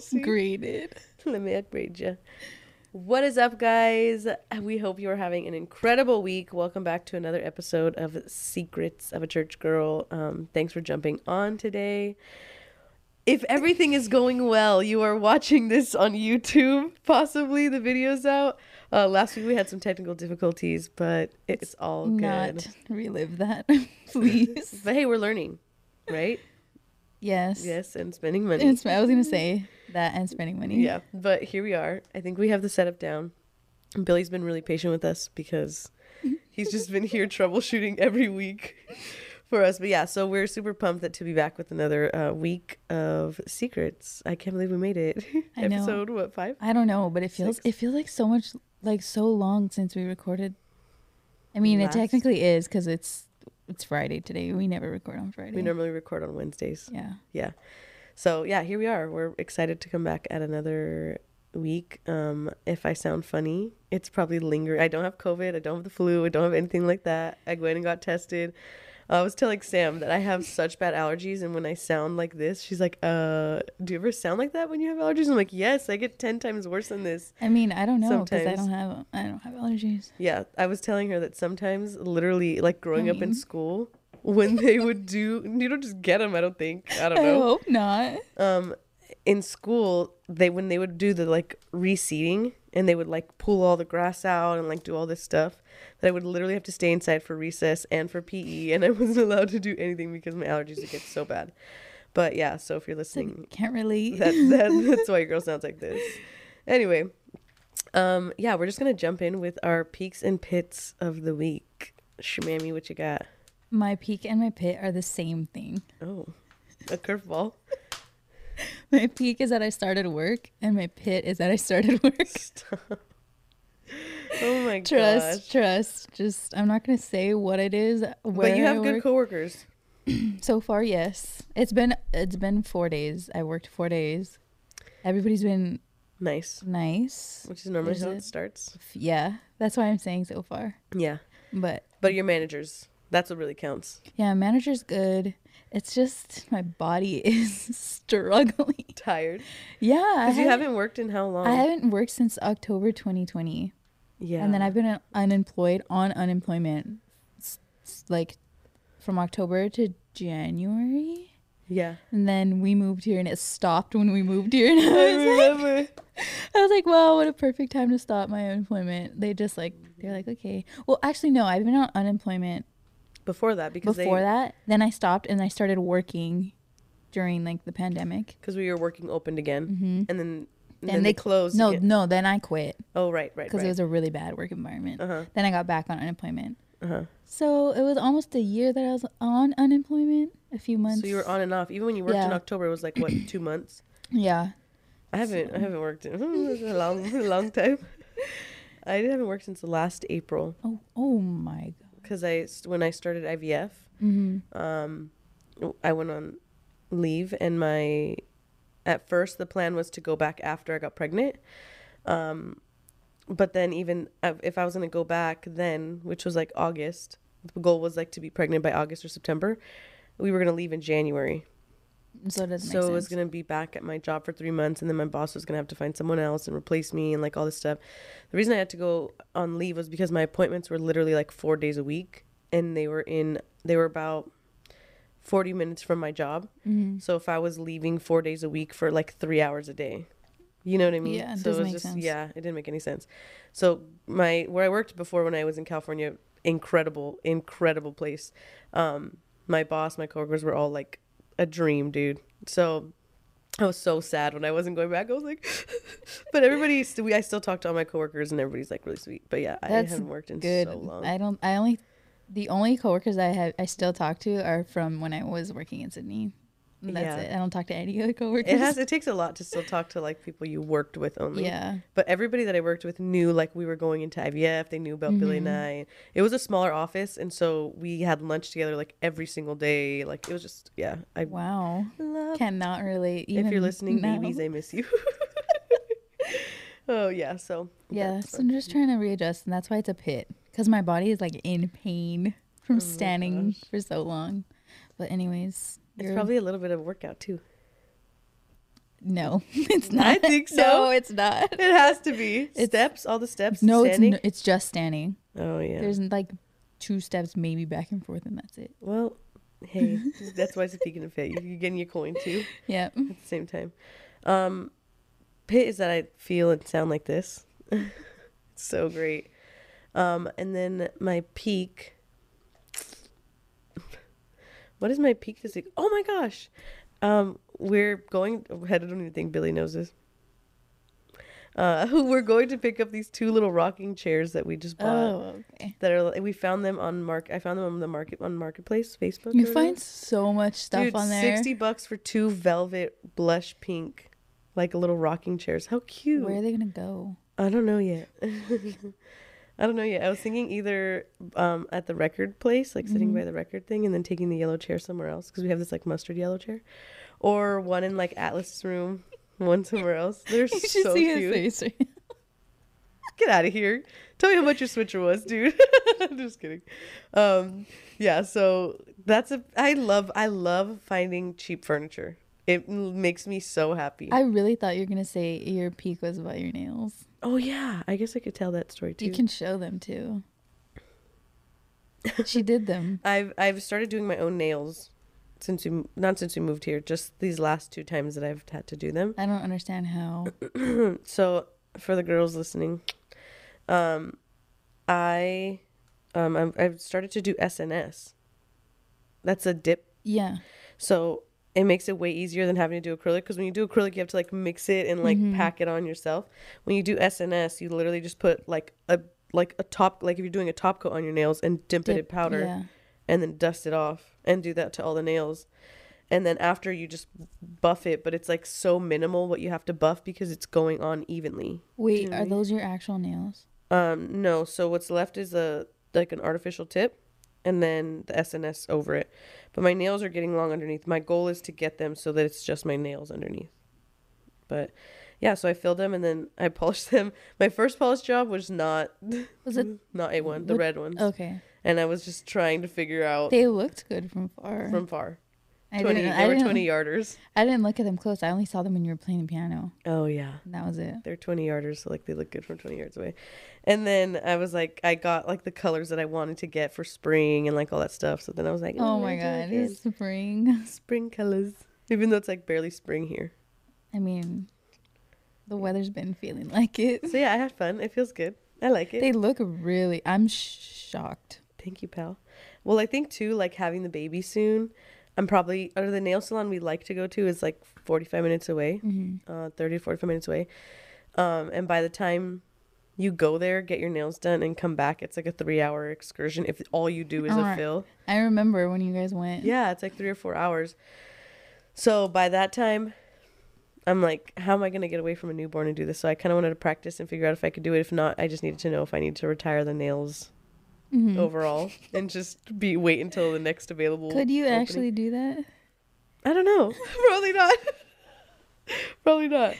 Upgraded. Let me upgrade you. What is up, guys? We hope you are having an incredible week. Welcome back to another episode of Secrets of a Church Girl. Um, thanks for jumping on today. If everything is going well, you are watching this on YouTube. Possibly the video's out. Uh, last week we had some technical difficulties, but it's all good. Not relive that, please. But hey, we're learning, right? Yes. Yes, and spending money. And sp- I was gonna say that and spending money. Yeah, but here we are. I think we have the setup down. Billy's been really patient with us because he's just been here troubleshooting every week for us. But yeah, so we're super pumped that to be back with another uh, week of secrets. I can't believe we made it. I know. Episode what five? I don't know, but it feels Six. it feels like so much like so long since we recorded. I mean, Last- it technically is because it's it's Friday today. We never record on Friday. We normally record on Wednesdays. yeah. Yeah. So yeah, here we are. We're excited to come back at another week. Um, if I sound funny, it's probably lingering. I don't have COVID. I don't have the flu. I don't have anything like that. I went and got tested. I was telling Sam that I have such bad allergies, and when I sound like this, she's like, "Uh, do you ever sound like that when you have allergies?" I'm like, "Yes, I get ten times worse than this." I mean, I don't know because I don't have I don't have allergies. Yeah, I was telling her that sometimes, literally, like growing up in school, when they would do, you don't just get them. I don't think. I don't know. I hope not. um in school they when they would do the like reseeding and they would like pull all the grass out and like do all this stuff that I would literally have to stay inside for recess and for PE and I wasn't allowed to do anything because my allergies would get so bad. But yeah, so if you're listening, Can't relate. that, that that's why your girl sounds like this. Anyway, um yeah, we're just gonna jump in with our peaks and pits of the week. Shamami, what you got? my peak and my pit are the same thing. Oh, a curveball. My peak is that I started work, and my pit is that I started work. Stop. Oh my god. trust, gosh. trust. Just I'm not gonna say what it is. But you I have good work. coworkers. so far. Yes, it's been it's been four days. I worked four days. Everybody's been Nice. nice. Which is normally Is how it it? starts. Yeah, that's why I'm saying so far. Yeah. But But your managers, that's what really counts. yeah, manager's good. It's just my body is struggling. Tired. Yeah, Because you haven't worked in how long? I haven't worked since October 2020. Yeah. And then I've been unemployed on unemployment like from October to January. Yeah. And then we moved here and it stopped when we moved here. And I I was, like, remember. I was like, wow, what a perfect time to stop my unemployment. They just like, they're like, okay. Well, actually, no, I've been on unemployment Before that, because before they, that. Then I stopped and I started working during like the pandemic. because we were working opened again, hmm and then and And then they, they- closed. No, again. no, then I quit Oh right, right, because right. it was a really bad work environment. uh huh. Then I got back on unemployment. Uh huh. So it was almost a year that I was on unemployment. A few months. So you were on and off. Even when you worked in October, it was like what two months. Yeah. I haven't. I haven't worked in a long, long time. I haven't worked since the last April Oh. Oh my god. because I when I started IVF. Mm-hmm. um I went on leave and my at first the plan was to go back after I got pregnant. Um but then even if I was going to go back then, which was like August, the goal was like to be pregnant by August or September. We were going to leave in January. So it So I was going to be back at my job for 3 months and then my boss was going to have to find someone else and replace me and like all this stuff. The reason I had to go on leave was because my appointments were literally like 4 days a week and they were in they were about 40 minutes from my job. Mm-hmm. So if I was leaving four days a week for like three hours a day, you know what I mean? Yeah, it so doesn't was make just sense. yeah, it didn't make any sense. So my where I worked before when I was in California, incredible, incredible place. Um, my boss, my coworkers were all like a dream, dude. So I was so sad when I wasn't going back. I was like, but everybody, still, we I still talk to all my coworkers and everybody's like really sweet. But yeah, I haven't worked in Good. so long. I don't. I only. The only coworkers I have, I still talk to, are from when I was working in Sydney. That's Yeah. it. I don't talk to any other coworkers. it has. It takes a lot to still talk to like people you worked with only. Yeah. But everybody that I worked with knew like we were going into IVF. They knew about Billy mm-hmm. and. I. It was a smaller office, and so we had lunch together like every single day. Like it was just yeah. I Wow. love. Cannot relate. if you're listening, now. babies, I miss you. oh yeah. So Yeah, so I'm just trying to readjust, and that's why it's a pit because my body is like in pain from Oh standing gosh. for so long. But anyways, It's probably a little bit of workout too. No, it's not. I think so. No, it's not. It has to be It's- steps. All the steps. No, standing. it's n- it's just standing. oh yeah. There's like two steps, maybe back and forth, and that's it. Well, hey, that's why it's a peak and a fit. You're getting your coin too Yeah. at the same time. Um, pit is that I feel and sound like this. so great. Um, and then my peak. What is my peak this week? Oh my gosh. Um, we're going. I don't even think Billy knows this. Uh, we're going to pick up these two little rocking chairs that we just bought. Oh, okay. That are we found them on mark. I found them on the market on marketplace Facebook. You find so much stuff Dude, on there. sixty bucks for two velvet blush pink, like little rocking chairs. How cute! Where are they gonna go? I don't know yet. I don't know yet. I was thinking either um, at the record place, like sitting Mhm. by the record thing, and then taking the yellow chair somewhere else because we have this like mustard yellow chair, or one in like Atlas's room, one somewhere else. They're You should so see cute. his face. right Get out of here. Tell me how much your switcher was, dude. I'm Just kidding. Um, yeah, so that's a I love I love finding cheap furniture. It makes me so happy. I really thought you were gonna say your peak was about your nails. Oh yeah, I guess I could tell that story too. You can show them too. she did them. I've I've started doing my own nails since we not since we moved here, just these last two times that I've had to do them. I don't understand how. so for the girls listening, um, I um I've, I've started to do SNS. That's a dip Yeah. So it makes it way easier than having to do acrylic because when you do acrylic, you have to like mix it and like Mhm. pack it on yourself. When you do SNS, you literally just put like a like a top like if you're doing a top coat on your nails and dip, it in powder Yeah. and then dust it off and do that to all the nails. And then after you just buff it, but it's like so minimal what you have to buff because it's going on evenly. Wait, know are those your actual nails? Um, no. So what's left is a like an artificial tip, and then the SNS over it. But my nails are getting long underneath. My goal is to get them so that it's just my nails underneath. But yeah, so I filled them and then I polished them. My first polish job was not Was it not a one, the What- red ones, okay? and I was just trying to figure out They looked good from far. from far. I Twenty, didn't. they I were didn't, twenty yarders. I didn't look at them close. I only saw them when you were playing the piano. Oh yeah. And that was it. They're 20 yarders, so like they look good from 20 yards away. And then I was like, I got like the colors that I wanted to get for spring and like all that stuff. So then I was like, Oh I'll my god, it's spring. spring colors. Even though it's like barely spring here. I mean, the weather's been feeling like it. So yeah, I had fun. It feels good. I like it. They look really. I'm shocked. Thank you, pal. Well, I think too, like having the baby soon. I'm probably or the nail salon we like to go to is like 45 minutes away, hmm uh, 30 to 45 minutes away. Um, and by the time you go there, get your nails done, and come back, it's like a three hour excursion if all you do is a fill. I remember when you guys went. Yeah, it's like three or four hours. So by that time, I'm like, how am I going to get away from a newborn and do this? So I kind of wanted to practice and figure out if I could do it. If not, I just needed to know if I need to retire the nails Mhm. overall and just be wait until the next available. Could you opening. actually do that? I don't know. Probably not. Probably not.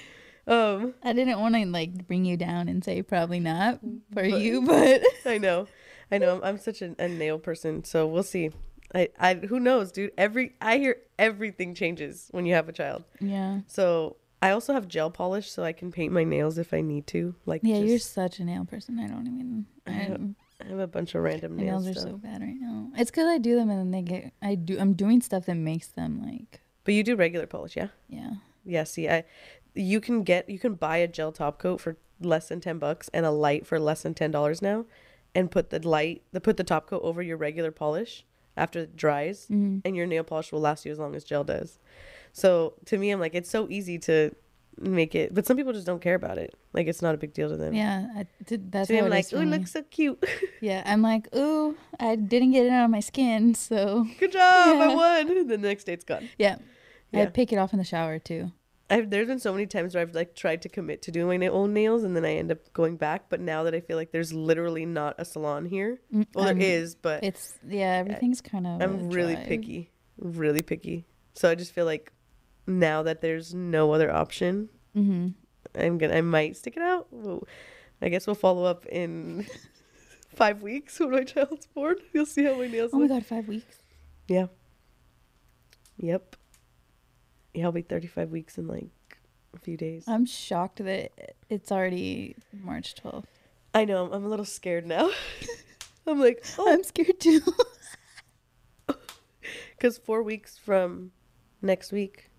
Um, I didn't want to like bring you down and say probably not for But- you, but I know. I know. I'm, I'm such a, a nail person, so we'll see. I, I who knows, dude. Every I hear everything changes when you have a child. yeah, So I also have gel polish, so I can paint my nails if I need to. Like, yeah, you're such a nail person. I don't even. I I'm- I have a bunch of random My nails. nails are so bad right now. It's because I do them and then they get. I do. I'm doing stuff that makes them like. But you do regular polish, yeah? Yeah. Yeah. See, I you can get you can buy a gel top coat for less than ten bucks and a light for less than ten dollars now, and put the light the put the top coat over your regular polish after it dries, hmm and your nail polish will last you as long as gel does. So to me, I'm like, it's so easy to make it, but some people just don't care about it. Like it's not a big deal to them. Yeah. I, did- that's To me, I'm like, is oh, for it me. looks so cute. Yeah. I'm like, ooh, I didn't get it out of my skin, so Good job, I won. The next day it's gone. yeah. Yeah. I pick it off in the shower too. I've there's been so many times where I've like tried to commit to doing my own nails and then I end up going back. But now that I feel like there's literally not a salon here, Mm, well um, there is, but It's yeah. Everything's kind of. I'm really picky, really picky. So I just feel like now that there's no other option, Mm-hmm. I'm gonna I might stick it out. Well, I guess we'll follow up in five weeks when my child's born. You'll see how my nails Oh my look. god, five weeks. Yeah. Yep. Yeah, I'll be 35 weeks in like a few days. I'm shocked that it's already March 12th. I know. I'm a little scared now. I'm like, oh, I'm scared too. because four weeks from next week.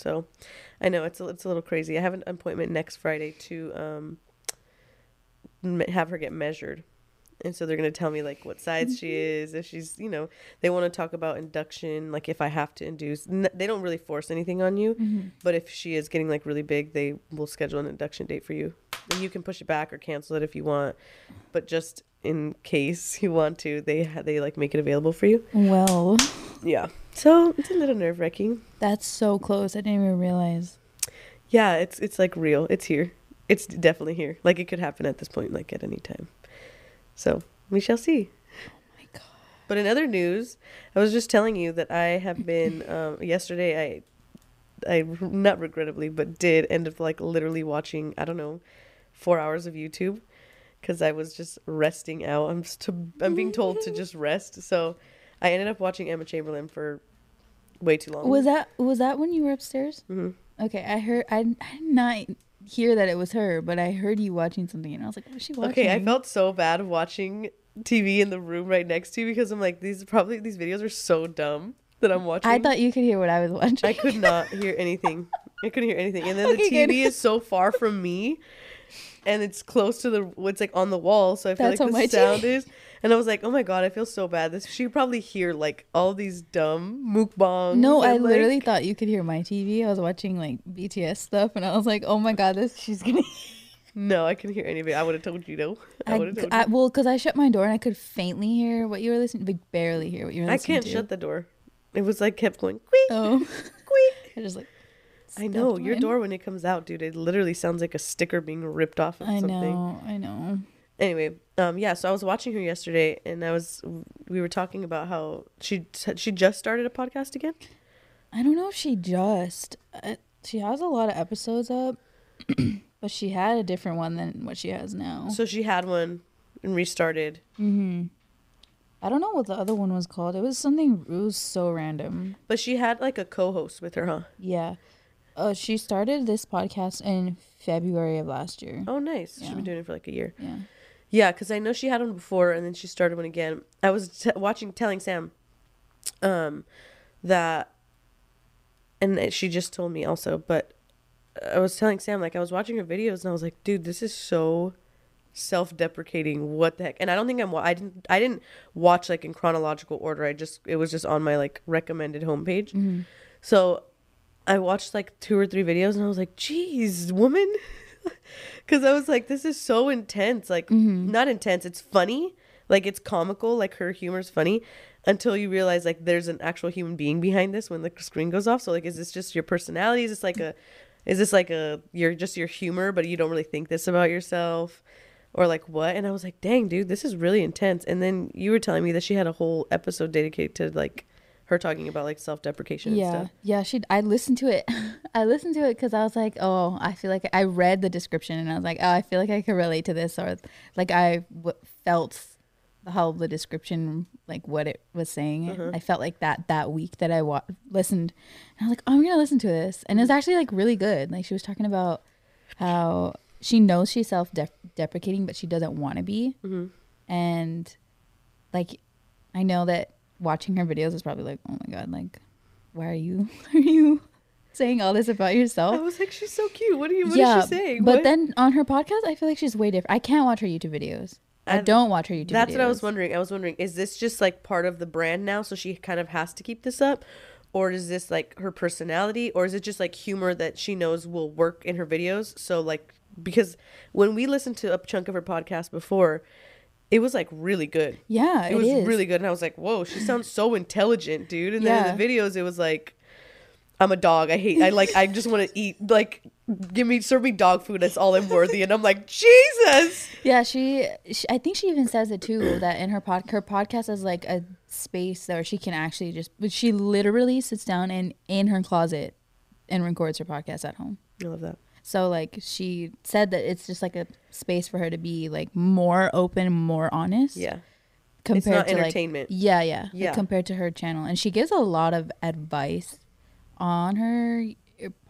So, I know it's a, it's a little crazy. I have an appointment next Friday to um have her get measured, and so they're gonna tell me like what size she is, if she's you know they want to talk about induction, like if I have to induce. N- they don't really force anything on you, but if she is getting like really big, they will schedule an induction date for you, and you can push it back or cancel it if you want. But just in case you want to, they ha- they like make it available for you. well, Yeah. So it's a little nerve wracking. that's so close. I didn't even realize. Yeah, it's it's like real. It's here. It's definitely here. Like it could happen at this point, like at any time. So we shall see. Oh my God. But in other news, I was just telling you that I have been um, yesterday. I I not regrettably, but did end up like literally watching. I don't know, four hours of YouTube because I was just resting out. I'm just I'm being told to just rest. So I ended up watching Emma Chamberlain for way too long. Was that was that when you were upstairs? hmm Okay, I heard. I, I did not hear that it was her, but I heard you watching something, and I was like, "What's she watching?" Okay, I felt so bad watching TV in the room right next to you because I'm like, these probably these videos are so dumb that I'm watching. I thought you could hear what I was watching. I could not hear anything. I couldn't hear anything. And then the TV good. is so far from me and it's close to the it's like on the wall, so I feel That's like the sound TV is. And I was like, "Oh my god, I feel so bad." This she probably hear like all these dumb mukbangs. No, I and, literally thought you could hear my TV. I was watching like BTS stuff, and I was like, "Oh my god, this she's gonna." No, I couldn't hear any of it. I would have told you no. I, I, would have told I you. well, because I shut my door and I could faintly hear what you were listening, but barely hear what you were listening. I can't to. shut the door. It was like kept going squeak, Oh, squeak. I just like. I know your mine. door when it comes out, dude. It literally sounds like a sticker being ripped off of I something. know, I know. Anyway, um, yeah. So I was watching her yesterday, and I was we were talking about how she she just started a podcast again. I don't know if she just. Uh, she has a lot of episodes up, but she had a different one than what she has now. So she had one and restarted, Mm-hmm. I don't know what the other one was called. It was something. It was so random. but she had like a co-host with her, huh? Yeah. Uh, she started this podcast in February of last year. Oh, nice. She's been doing it for like a year. Yeah. Yeah, because I know she had one before, and then she started one again. I was t- watching, telling Sam, um, that, and she just told me also, but I was telling Sam like I was watching her videos, and I was like, dude, this is so self-deprecating. What the heck? And I don't think I'm. I didn't. I didn't watch like in chronological order. I just it was just on my like recommended homepage. Mm-hmm. So I watched like two or three videos, and I was like, geez, woman. Because I was like, this is so intense. Like, Mm-hmm. not intense. It's funny. Like, it's comical. Like, her humor's funny until you realize, like, there's an actual human being behind this when the screen goes off. So, like, is this just your personality? Is this like a, is this like a, you're just your humor, but you don't really think this about yourself? Or like what? And I was like, dang, dude, this is really intense. And then you were telling me that she had a whole episode dedicated to like her talking about like self deprecation and Yeah, stuff. yeah. She. I listened to it. I listened to it because I was like, oh, I feel like I read the description and I was like, oh, I feel like I could relate to this, or like I w- felt how the description, like what it was saying. Uh-huh. I felt like that that week that I wa- listened, and I was like, oh, I'm gonna listen to this, and it was actually like really good. Like she was talking about how she knows she's self deprecating, but she doesn't want to be, hmm and like I know that watching her videos is probably like, oh my god, like why are you are you saying all this about yourself? I was like, she's so cute. What are you? What is she saying? but What? then on her podcast, I feel like she's way different. I can't watch her YouTube videos. I, I- don't watch her YouTube. That's videos. what I was wondering. I was wondering, is this just like part of the brand now, so she kind of has to keep this up, or is this like her personality, or is it just like humor that she knows will work in her videos? So like, because when we listened to a chunk of her podcast before, it was like really good. Yeah, It it was is. really good, and I was like, "Whoa, she sounds so intelligent, dude." And then in the videos, it was like, "I'm a dog. I hate. I like. I just want to eat. Like, give me serve me dog food. That's all I'm worthy." And I'm like, Jesus. Yeah, she, she. I think she even says it too that in her pod, her podcast is like a space where she can actually just. But she literally sits down and in her closet and records her podcast at home. I love that. So like she said that it's just like a space for her to be like more open, more honest. Yeah. Compared not to like entertainment. yeah, yeah, like, Yeah. compared to her channel, and she gives a lot of advice on her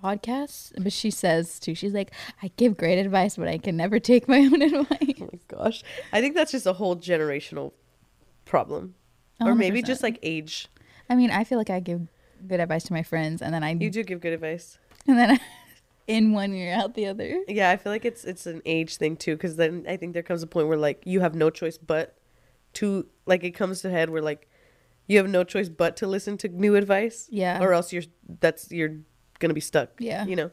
podcast, but she says too. She's like, I give great advice, but I can never take my own advice. Oh my gosh. I think that's just a whole generational problem. Or maybe just like age. I mean, I feel like I give good advice to my friends, and then I You do give good advice. and then I, in one ear out the other. Yeah, I feel like it's it's an age thing too, because then I think there comes a point where like you have no choice but to like it comes to head where like you have no choice but to listen to new advice. Yeah. Or else you're that's you're gonna be stuck. Yeah. You know,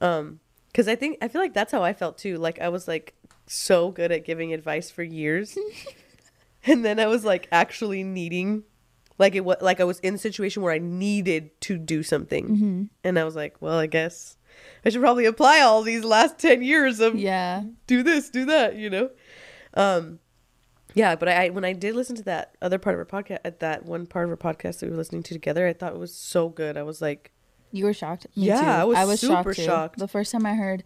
um, because I think I feel like that's how I felt too. Like I was like so good at giving advice for years, and then I was like actually needing. Like it was like I was in a situation where I needed to do something, Mm-hmm. and I was like, "Well, I guess I should probably apply all these last 10 years of Yeah. do this, do that, you know? Um, yeah, but I, I when I did listen to that other part of her podcast, at that one part of her podcast that we were listening to together, I thought it was so good. I was like, You were shocked. Me Yeah, too. I was super too. shocked. The first time I heard,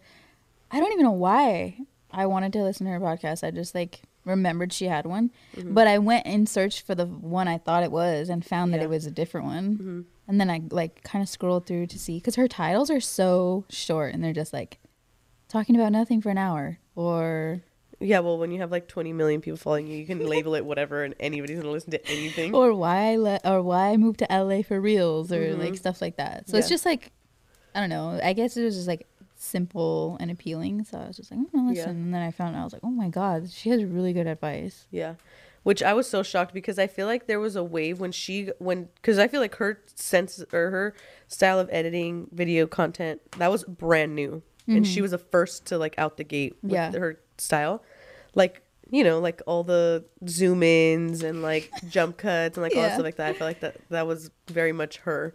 I don't even know why I wanted to listen to her podcast. I just like remembered she had one, but I went and searched for the one I thought it was and found that it was a different one. Mhm. And then I like kind of scrolled through to see because her titles are so short and they're just like talking about nothing for an hour or yeah, well, when you have like 20 million people following you, you can label it whatever, and anybody's gonna listen to anything. or why I le- or why I moved to LA for reels or like Mhm. stuff like that. So it's just like I don't know. I guess it was just like simple and appealing. So I was just like, oh, listen. Yeah. And then I found out I was like, oh my god, she has really good advice. Yeah. Which I was so shocked because I feel like there was a wave when she when because I feel like her sense or her style of editing video content that was brand new. And she mm-hmm. was the first to like out the gate with Yeah. her style, like you know like all the zoom ins and like jump cuts and like all that stuff like that. I feel like that that was very much her,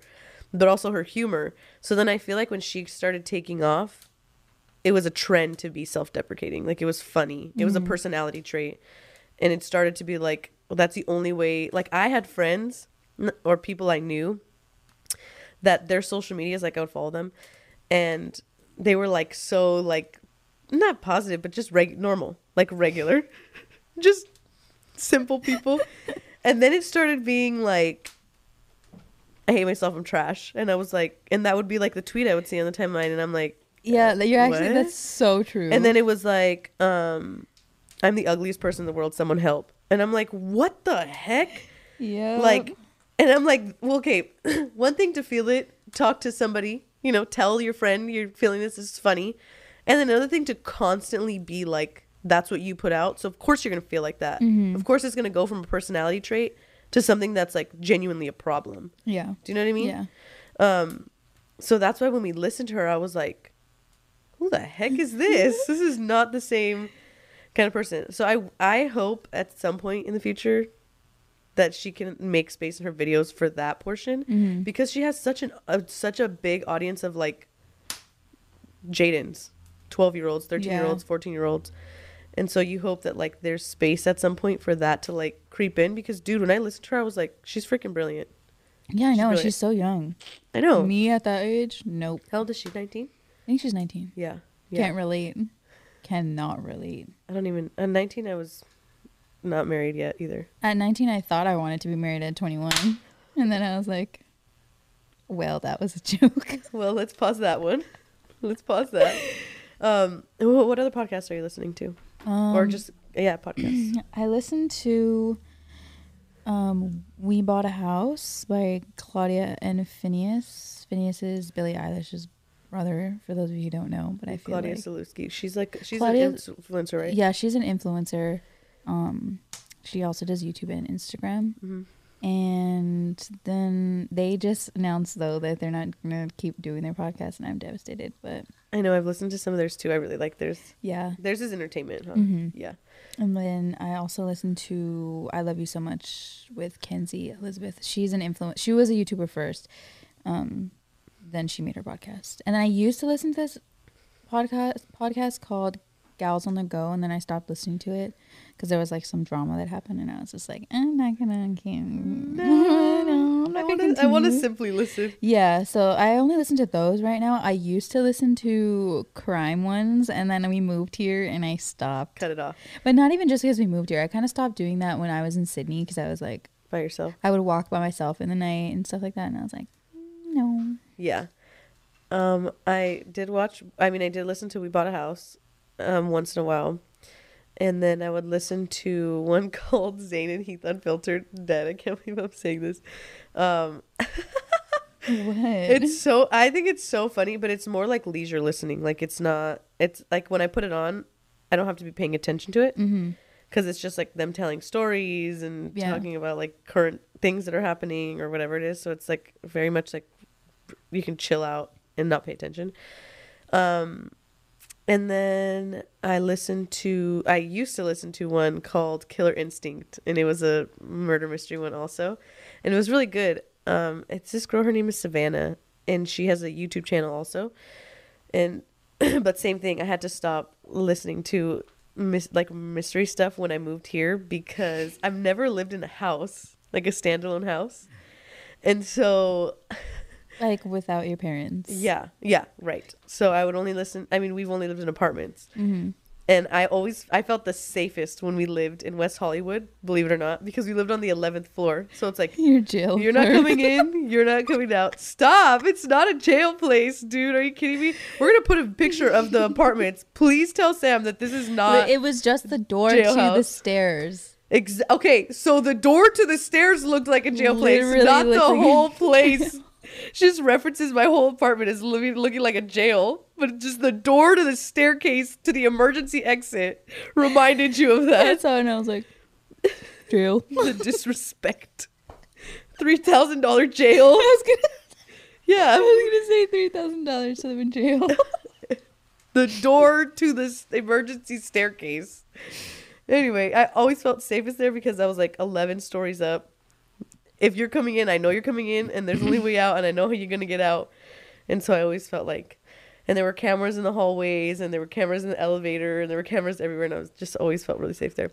but also her humor. So then I feel like when she started taking off, it was a trend to be self-deprecating. Like it was funny. It was a mm-hmm. personality trait and it started to be like well, that's the only way like i had friends or people i knew that their social medias like i would follow them and they were like so like not positive but just reg- normal like regular just simple people and then it started being like i hate myself i'm trash and i was like and that would be like the tweet i would see on the timeline and i'm like Yeah, you're actually What? that's so true. and then it was like, um, I'm the ugliest person in the world. Someone help. And I'm like, what the heck? yeah, Like, and I'm like, well, okay, one thing to feel it, talk to somebody, you know, tell your friend you're feeling this, this is funny. And then another thing to constantly be like, that's what you put out. So of course you're going to feel like that. Of course it's going to go from a personality trait to something that's like genuinely a problem. yeah, Do you know what I mean? yeah, Um, so that's why when we listened to her, I was like, "Who the heck is this? this is not the same kind of person." So I I hope at some point in the future that she can make space in her videos for that portion Mhm. because she has such an a, such a big audience of like Jadens, twelve year olds, thirteen year olds, fourteen year olds. And so you hope that like there's space at some point for that to like creep in because dude, when I listened to her, I was like, she's freaking brilliant. yeah. I know, brilliant. she's so young. I know. Me at that age, nope. How old is she? Nineteen. I think she's 19. Yeah. Yeah. Can't relate. Cannot relate. I don't even. At 19, I was not married yet either. At 19, I thought I wanted to be married at 21, and then I was like, well, that was a joke. Well, let's pause that one. Let's pause that. Um, what other podcasts are you listening to, Um, or just yeah, podcasts? I listen to um, "We Bought a House" by Claudia and Finneas. Finneas is Billie Eilish's brother. For those of you who don't know, but I feel Claudia like Sulewski. She's like she's Claudia- an influencer, right? yeah, she's an influencer. Um, she also does YouTube and Instagram. hmm And then they just announced though that they're not gonna keep doing their podcast, and I'm devastated. But I know. I've listened to some of theirs too. I really like theirs. yeah. Theirs is entertainment, huh? Mhm. Yeah. And then I also listened to "I Love You So Much" with Kenzie Elizabeth. She's an influence. She was a YouTuber first, um, then she made her podcast. And I used to listen to this podcast podcast called "Gals on the Go," and then I stopped listening to it because there was like some drama that happened, and I was just like, I'm not gonna keep. No, I'm I not want gonna. I want to simply listen. Yeah, so I only listen to those right now. I used to listen to crime ones, and then we moved here, and I stopped. Cut it off But not even just because we moved here. I kind of stopped doing that when I was in Sydney because I was like, by yourself. I would walk by myself in the night and stuff like that, and I was like, no. Yeah. Um, I did watch. I mean, I did listen to "We Bought a House," um, once in a while, and then I would listen to one called "Zane and Heath Unfiltered." Dead. I can't believe I'm saying this. Um, What? it's so. I think it's so funny, but it's more like leisure listening. Like it's not. It's like when I put it on, I don't have to be paying attention to it mm-hmm. because it's just like them telling stories and Yeah. talking about like current things that are happening or whatever it is. So it's like very much like you can chill out and not pay attention. Um, and then I listened to, I used to listen to one called Killer Instinct, and it was a murder mystery one also, and it was really good. Um, it's this girl, her name is Savannah, and she has a YouTube channel also, and but same thing. I had to stop listening to mis- like mystery stuff when I moved here because I've never lived in a house like a standalone house, and so Like without your parents. yeah, yeah, right. So I would only listen. I mean, we've only lived in apartments, Mm-hmm. and I always I felt the safest when we lived in West Hollywood. Believe it or not, because we lived on the eleventh floor. So it's like You're jail. you're not coming in, you're not coming out. Stop! It's not a jail place, dude. Are you kidding me? We're gonna put a picture of the apartments. Please tell Sam that this is not. But it was just the door to the stairs. Ex- okay, so the door to the stairs looked like a jail place, Literally not the looked like a whole place. She just references my whole apartment as looking, looking like a jail, but just the door to the staircase to the emergency exit reminded you of that. That's how and I was like, jail. the disrespect. Three thousand dollar jail. I was gonna, Yeah, I was gonna say three thousand dollars to live in jail. the door to the s- emergency staircase. Anyway, I always felt safest there because I was like 11 stories up. If you're coming in, I know you're coming in, and there's only way out, and I know how you're gonna get out. And so I always felt like, and there were cameras in the hallways, and there were cameras in the elevator, and there were cameras everywhere, and I was just always felt really safe there.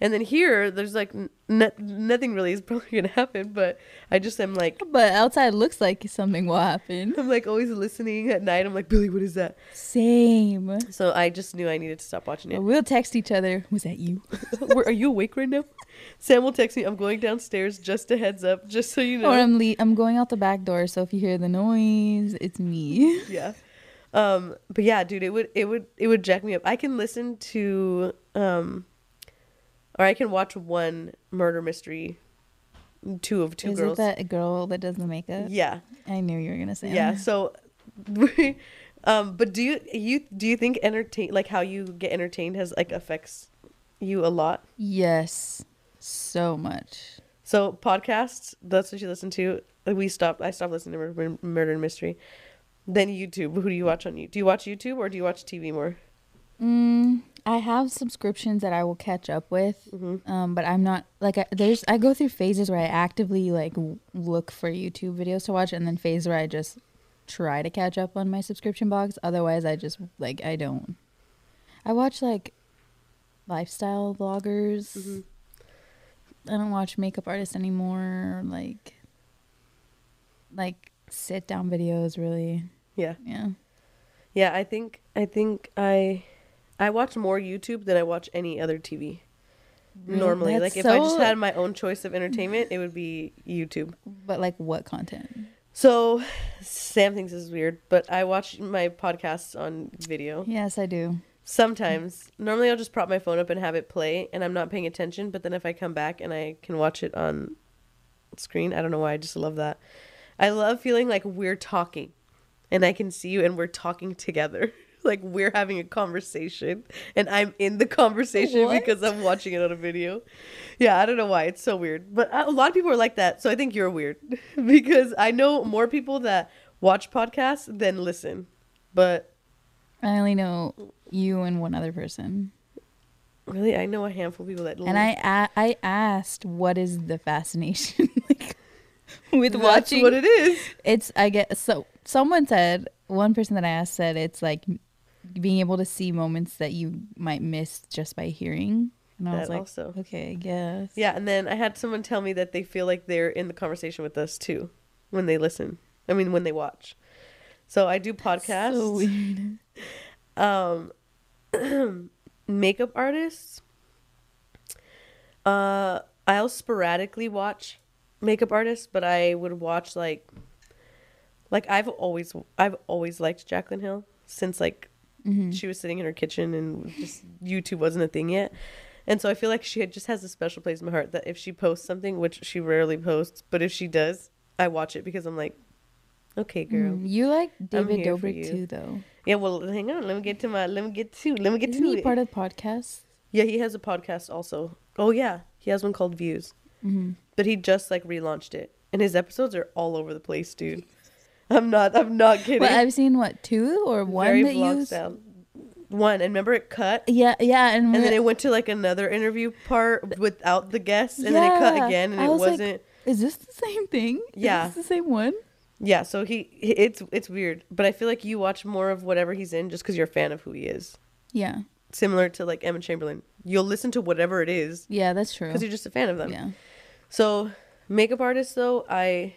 And then here, there's like n- nothing really is probably gonna happen, but I just am like, but outside looks like something will happen. I'm like always listening at night. I'm like, Billy, what is that? Same. So I just knew I needed to stop watching it. We'll text each other. Was that you? Are you awake right now? Sam will text me. I'm going downstairs. Just a heads up, just so you know. Or I'm le- I'm going out the back door, so if you hear the noise, it's me. yeah. Um. But yeah, dude, it would it would it would jack me up. I can listen to um, or I can watch one murder mystery, two of two Is girls. it that a girl that does the makeup? yeah. I knew you were gonna say. Yeah. that. So, um. But do you you do you think entertain like how you get entertained has like affects you a lot? Yes, so much. So podcasts, that's what you listen to. We stopped. I stopped listening to murder, murder and mystery. Then YouTube. Who do you watch on YouTube? Do you watch YouTube or do you watch TV more? Mm, I have subscriptions that I will catch up with, Mm-hmm. um, but I'm not like I, there's. I go through phases where I actively like w- look for YouTube videos to watch, and then phase where I just try to catch up on my subscription box. Otherwise, I just like I don't. I watch like lifestyle vloggers. Mhm. I don't watch makeup artists anymore. Like, like sit down videos. Really, Yeah. yeah. Yeah. I think. I think I. I watch more YouTube than I watch any other TV. Normally, That's like if I just had my own choice of entertainment, it would be YouTube. But like, what content? So, Sam thinks this is weird, but I watch my podcasts on video. Yes, I do. Sometimes. Normally I'll just prop my phone up and have it play and I'm not paying attention, but then if I come back and I can watch it on screen, I don't know why, I just love that. I love feeling like we're talking and I can see you and we're talking together. like we're having a conversation and I'm in the conversation What? because I'm watching it on a video. Yeah, I don't know why. It's so weird. But a lot of people are like that. So I think you're weird because I know more people that watch podcasts than listen. But I only know you and one other person. really, I know a handful of people that listen. And I a- I asked what is the fascination like with That's watching what it is. it's I get so someone said one person that I asked said it's like being able to see moments that you might miss just by hearing. And I was like, also. okay, I guess. Yeah, and then I had someone tell me that they feel like they're in the conversation with us too when they listen. I mean, when they watch. So I do podcasts. So weird. um, makeup artists. Uh, I'll sporadically watch makeup artists, but I would watch like Like I've always I've always liked Jaclyn Hill since like Mm-hmm. she was sitting in her kitchen and just YouTube wasn't a thing yet. And so I feel like she had- just has a special place in my heart that if she posts something, which she rarely posts, but if she does, I watch it because I'm like, okay, girl. Mm, you like David Dobrik too, though. Yeah, well, hang on. Let me get to my. Let me get to. Let me get Isn't to he it. part of podcasts? yeah, he has a podcast also. Oh yeah, he has one called Views, Mm-hmm. but he just like relaunched it, and his episodes are all over the place, dude. I'm not. I'm not kidding. Well, I've seen what two or one Very that you. One, and remember it cut, Yeah, yeah, and, and then it went to like another interview part without the guests, and then it cut again, and I it was wasn't. is this the same thing? Is Yeah. this the same one. Yeah, so he it's it's weird, but I feel like you watch more of whatever he's in just because you're a fan of who he is. Yeah, Similar to like Emma Chamberlain, you'll listen to whatever it is yeah, that's true. because you're just a fan of them. Yeah, So makeup artists though, I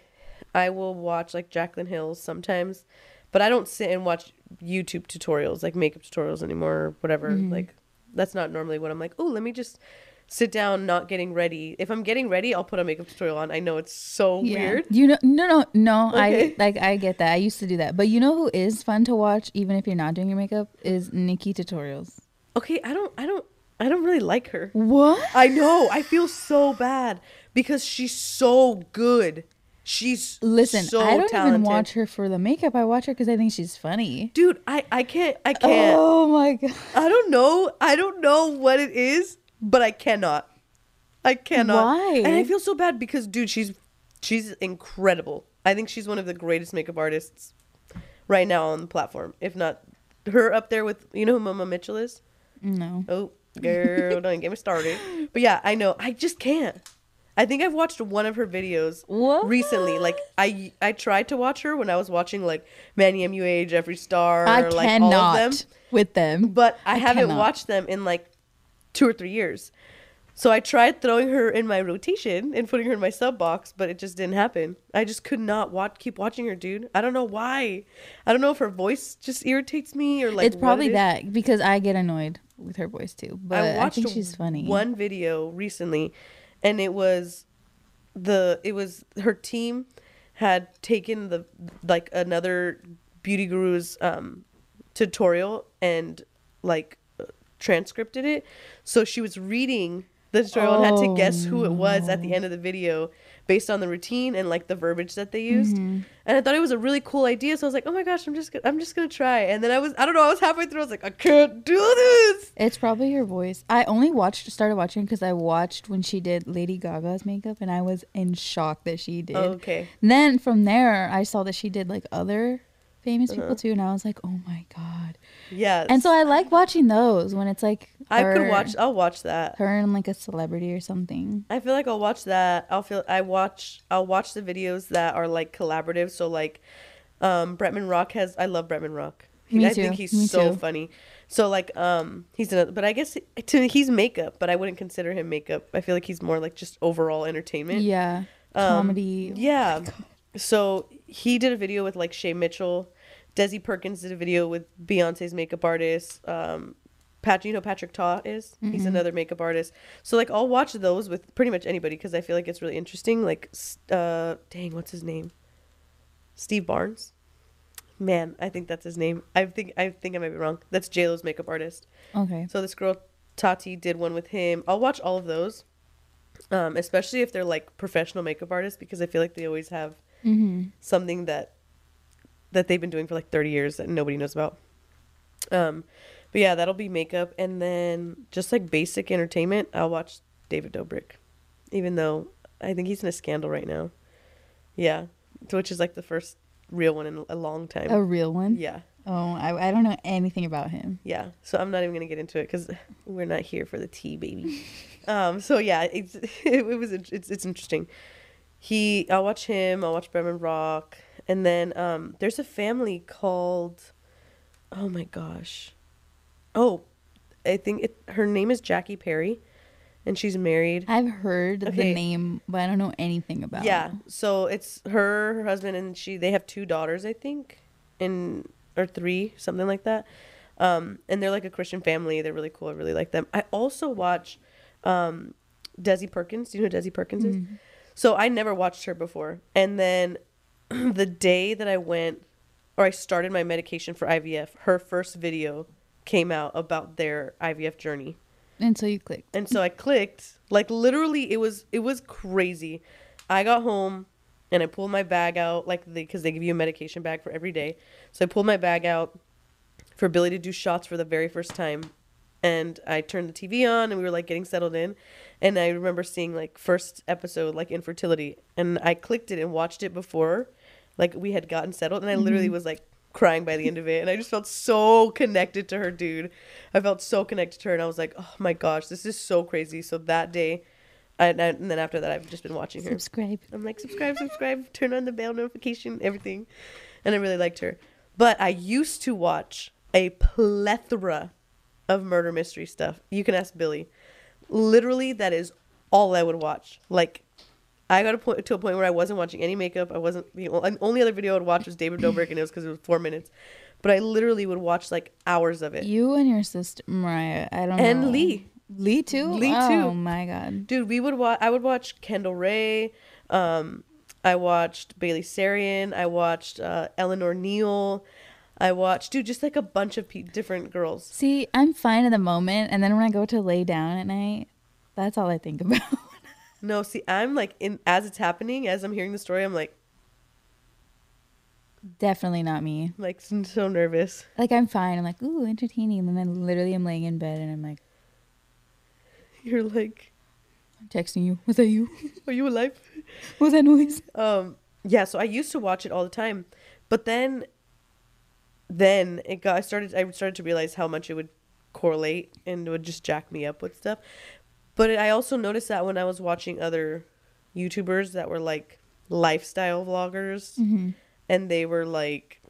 I will watch like Jaclyn Hill sometimes, but I don't sit and watch YouTube tutorials like makeup tutorials anymore or whatever. Mhm. Like that's not normally what I'm like. Oh, let me just sit down, not getting ready. If I'm getting ready, I'll put a makeup tutorial on. I know it's so yeah. weird. You know, no, no, no. Okay. I like. I get that. I used to do that, but you know who is fun to watch, even if you're not doing your makeup, is NikkieTutorials. Okay, I don't I don't I don't really like her. What? I know. I feel so bad because she's so good. She's Listen, so I don't talented. even watch her for the makeup. I watch her because I think she's funny. Dude, I I can't I can't. Oh my god! I don't know. I don't know what it is, but I cannot. I cannot. Why? And I feel so bad because dude, she's she's incredible. I think she's one of the greatest makeup artists right now on the platform. If not her up there with you know who Mama Mitchell is? No. Oh, girl, don't get me started. But yeah, I know. I just can't. I think I've watched one of her videos What? recently. Like I I tried to watch her when I was watching like Manny MUA, Jeffree Star, I like cannot all of them. with them. But I, I haven't cannot. watched them in like two or three years. So I tried throwing her in my rotation and putting her in my sub box, but it just didn't happen. I just could not watch keep watching her, dude. I don't know why. I don't know if her voice just irritates me or like it's probably it that because I get annoyed with her voice too. But I, think she's funny. One video recently, and it was the it was her team had taken the like another beauty guru's um tutorial and like transcripted it. So she was reading the tutorial and had to guess who it was at the end of the video based on the routine and like the verbiage that they used. Mm-hmm. And I thought it was a really cool idea. So I was like, oh my gosh, I'm just gonna, I'm just gonna try. And then I was I don't know, I was halfway through. I was like, I can't do this. It's probably her voice. I only watched started watching because I watched when she did Lady Gaga's makeup and I was in shock that she did. Okay. Then from there I saw that she did like other famous Uh-huh. people too and I was like, "Oh my god." Yeah. And so I like watching those when it's like I could watch. I'll watch that. her and like a celebrity or something. I feel like I'll watch that. I'll feel. I watch. I'll watch the videos that are like collaborative. So like, um, Bretman Rock has. I love Bretman Rock. He, I think he's Me so too. funny. So like, um, he's another. But I guess to he's makeup, but I wouldn't consider him makeup. I feel like he's more like just overall entertainment. Yeah. Um, Comedy. Yeah. So he did a video with like Shay Mitchell. Desi Perkins did a video with Beyonce's makeup artist. Um, Pat, you know Patrick Ta is. He's Mm-hmm. another makeup artist. So like I'll watch those with pretty much anybody because I feel like it's really interesting. Like, uh, dang, what's his name? Steve Barnes. Man, I think that's his name. I think I think I might be wrong. That's J Lo's makeup artist. Okay. So this girl Tati did one with him. I'll watch all of those, um, especially if they're like professional makeup artists because I feel like they always have Mhm. something that that they've been doing for like 30 years that nobody knows about. Um, but yeah, that'll be makeup, and then just like basic entertainment, I'll watch David Dobrik, even though I think he's in a scandal right now. Yeah, which is like the first real one in a long time. A real one? Yeah, Oh, I, I don't know anything about him. yeah. So I'm not even gonna get into it because we're not here for the tea, baby. um. So yeah, it's it, it was it's it's interesting. He, I'll watch him. I'll watch Bretman Rock, and then um, there's a family called, oh my gosh, oh, I think it. Her name is Jackie Perry, and she's married. I've heard Okay. the name, but I don't know anything about Yeah. it. So it's her, her husband, and she. They have two daughters, I think, and or three, something like that. Um, and they're like a Christian family. They're really cool. I really like them. I also watch, um, Desi Perkins. Do you know who Desi Perkins is? Mm. So I never watched her before, and then the day that I went or I started my medication for IVF, her first video came out about their IVF journey. And so you clicked. And so I clicked, like literally it was it was crazy. I got home and I pulled my bag out like because they give you a medication bag for every day. So I pulled my bag out for Billy to do shots for the very first time and I turned the TV on and we were like getting settled in and I remember seeing like first episode like infertility and I clicked it and watched it before like we had gotten settled and I literally Mm-hmm. was like crying by the end of it and I just felt so connected to her dude. I felt so connected to her and I was like, "Oh my gosh, this is so crazy." So that day I, and and then after that I've just been watching her. Subscribe. I'm like, subscribe, subscribe, turn on the bell notification, everything. And I really liked her. But I used to watch a plethora of murder mystery stuff. You can ask Billy. Literally, that is all I would watch. Like, I got a point, to a point where I wasn't watching any makeup. I wasn't, the o- only other video I would watch was David Dobrik, and it was because it was four minutes. But I literally would watch like hours of it. You and your sister Mariah. I don't And know. And Lee. Lee too. Lee, Oh too. Oh my god. Dude, we would watch. I would watch Kendall Rae. Um, I watched Bailey Sarian. I watched uh, Eleanor Neale. I watched, dude, just like a bunch of pe- different girls. See, I'm fine in the moment, and then when I go to lay down at night, that's all I think about. No, see, I'm like in as it's happening, as I'm hearing the story, I'm like, Definitely not me. like so nervous. Like I'm fine. I'm like, ooh, entertaining. And then literally I'm laying in bed and I'm like, You're like, I'm texting you. Was that you? are you alive? What was that noise? Um, yeah. So I used to watch it all the time, but then, then it got. I started. I started to realize how much it would correlate and it would just jack me up with stuff. But I also noticed that when I was watching other YouTubers that were like lifestyle vloggers, Mm-hmm. and they were like,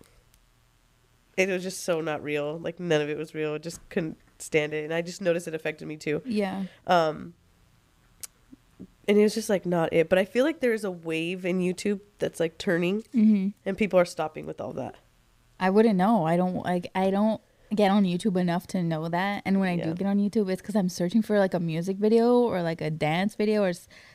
it was just so not real. Like none of it was real. I just couldn't stand it, and I just noticed it affected me too. Yeah. Um, and it was just like not it. But I feel like there's a wave in YouTube that's like turning, Mm-hmm. and people are stopping with all that. I wouldn't know. I don't like. I don't get on YouTube enough to know that. And when I Yeah. do get on YouTube, it's because I'm searching for like a music video or like a dance video or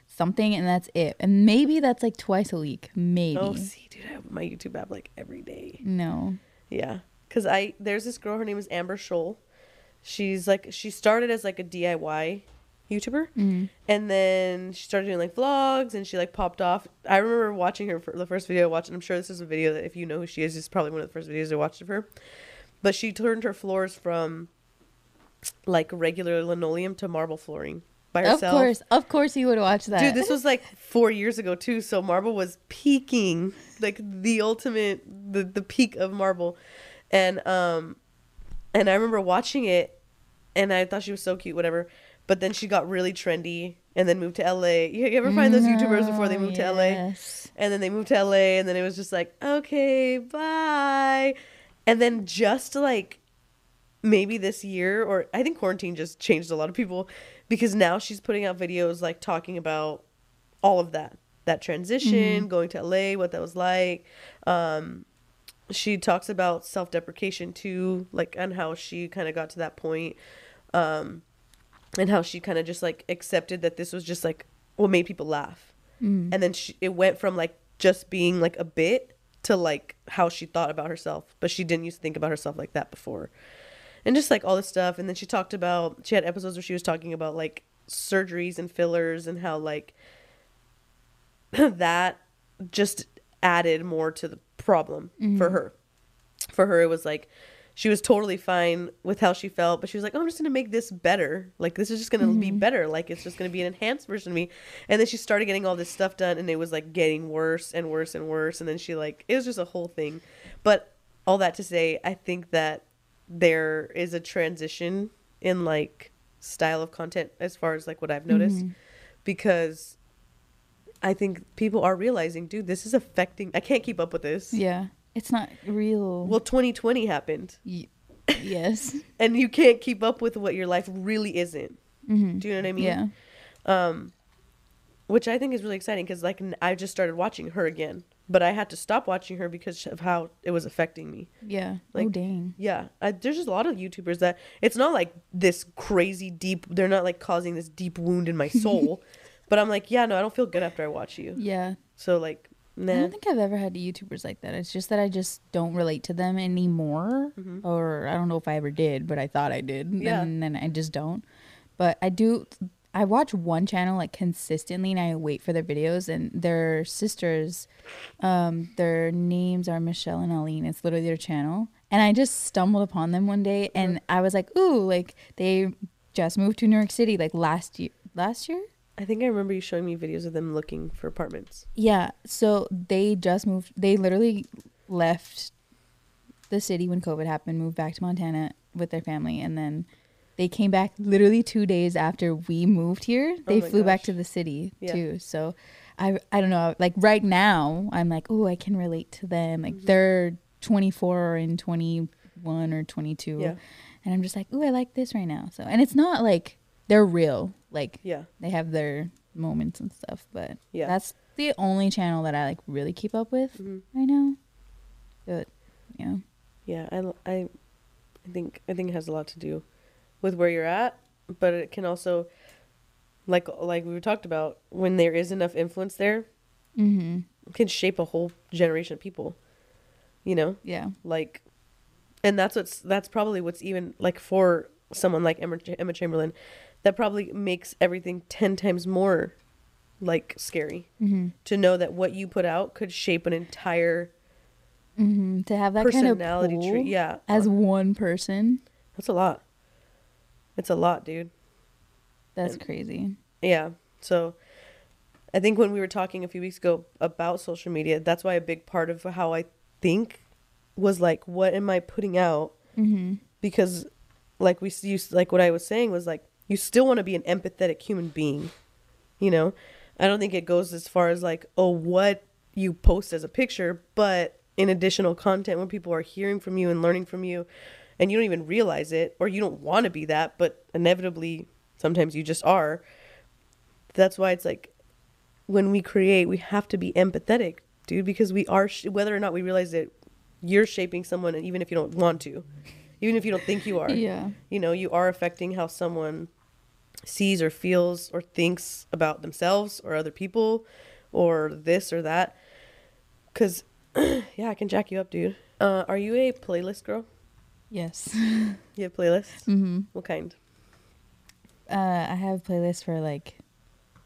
something, and that's it. And maybe that's like twice a week. Maybe. Oh, see, dude, I have my YouTube app like every day. no. Yeah, cause I there's this girl. Her name is Amber Scholl. She's like she started as like a DIY YouTuber, Mm. and then she started doing like vlogs, and she like popped off. I remember watching her for the first video I watched. And I'm sure this is a video that if you know who she is, it's probably one of the first videos I watched of her. But she turned her floors from like regular linoleum to marble flooring by herself. Of course, of course, you would watch that. Dude, this was like four years ago too, so Marble was peaking, like the ultimate, the the peak of Marble, and um, and I remember watching it, and I thought she was so cute, whatever. But then she got really trendy, and then moved to LA. You ever find those YouTubers before they moved to LA? yes. And then they moved to LA, and then it was just like, okay, bye. And then just like maybe this year, or I think quarantine just changed a lot of people because now she's putting out videos like talking about all of that that transition, going to LA, what that was like. Um, she talks about self deprecation too, like, and how she kind of got to that point. Um, and how she kind of just like accepted that this was just like what made people laugh Mm. and then she, it went from like just being like a bit to like how she thought about herself but she didn't used to think about herself like that before. And just like all this stuff. And then she talked about she had episodes where she was talking about like surgeries and fillers and how like that just added more to the problem for mm-hmm. her. For her it was like she was totally fine with how she felt but she was like oh i'm just gonna make this better. Like this is just gonna be mm-hmm. better. Like it's just gonna be an enhanced version of me. And then she started getting all this stuff done and it was like getting worse and worse and worse. And then she like it was just a whole thing. But all that to say i think that there is a transition in like style of content as far as like what i've noticed. Mm-hmm. Because i think people are realizing dude this is affecting i can't keep up with this. Yeah, it's not real. well 2020 happened Y- yes. and you can't keep up with what your life really isn't hmm do you know what i mean Yeah. um which i think is really exciting because like i just started watching her again but i had to stop watching her because of how it was affecting me Yeah. oh Like- dang. yeah I, there's just a lot of youtubers that it's not like this crazy deep they're not like causing this deep wound in my soul but i'm like yeah no i don't feel good after i watch you Yeah. so like I don't think I've ever had YouTubers like that. It's just that I just don't relate to them anymore. Mhm. Or I don't know if I ever did, but I thought I did. Yeah. And then I just don't. But I do I watch one channel like consistently and I wait for their videos and their sisters um their names are Michelle and Aline. It's literally their channel. And I just stumbled upon them one day and I was like, "Ooh, like they just moved to New York City like last year last year?" I think I remember you showing me videos of them looking for apartments. Yeah, so they just moved. They literally left the city when COVID happened, moved back to Montana with their family, and then they came back literally two days after we moved here. They Oh flew back to the city Yeah. too. So I I don't know. Like right now, I'm like, oh, I can relate to them. Like Mhm. they're 24 and 21 or 22, Yeah. and I'm just like, oh, I like this right now. So and it's not like they're real. Like Yeah. they have their moments and stuff, but Yeah. that's the only channel that I like really keep up with Mhm. right now. But yeah, Yeah, I I I think I think it has a lot to do with where you're at, but it can also, like like we talked about, when there is enough influence there, mm-hmm. can shape a whole generation of people. You know, yeah, like, and that's what's that's probably what's even like for someone like Emma, Emma Chamberlain, that probably makes everything ten times more, like scary mm-hmm. to know that what you put out could shape an entire Mm-hmm. to have that kind of personality tree. Yeah, as one person, that's a lot. It's a lot, dude. that's And- crazy. Yeah. So I think when we were talking a few weeks ago about social media, that's why a big part of how I think was like, what am I putting out? Mm-hmm. Because, like we used, like what I was saying was like, you still want to be an empathetic human being, you know. I don't think it goes as far as like, oh, what you post as a picture, but in additional content when people are hearing from you and learning from you, and you don't even realize it, or you don't want to be that, but inevitably sometimes you just are. That's why it's like when we create, we have to be empathetic, dude, because we are, sh- whether or not we realize it, you're shaping someone, and even if you don't want to, even if you don't think you are, Yeah. you know, you are affecting how someone sees or feels or thinks about themselves or other people or this or that. Cause, yeah, I can jack you up, dude. Uh, are you a playlist girl? Yes. You have playlists? mm-hmm. What kind? Uh, I have playlists for like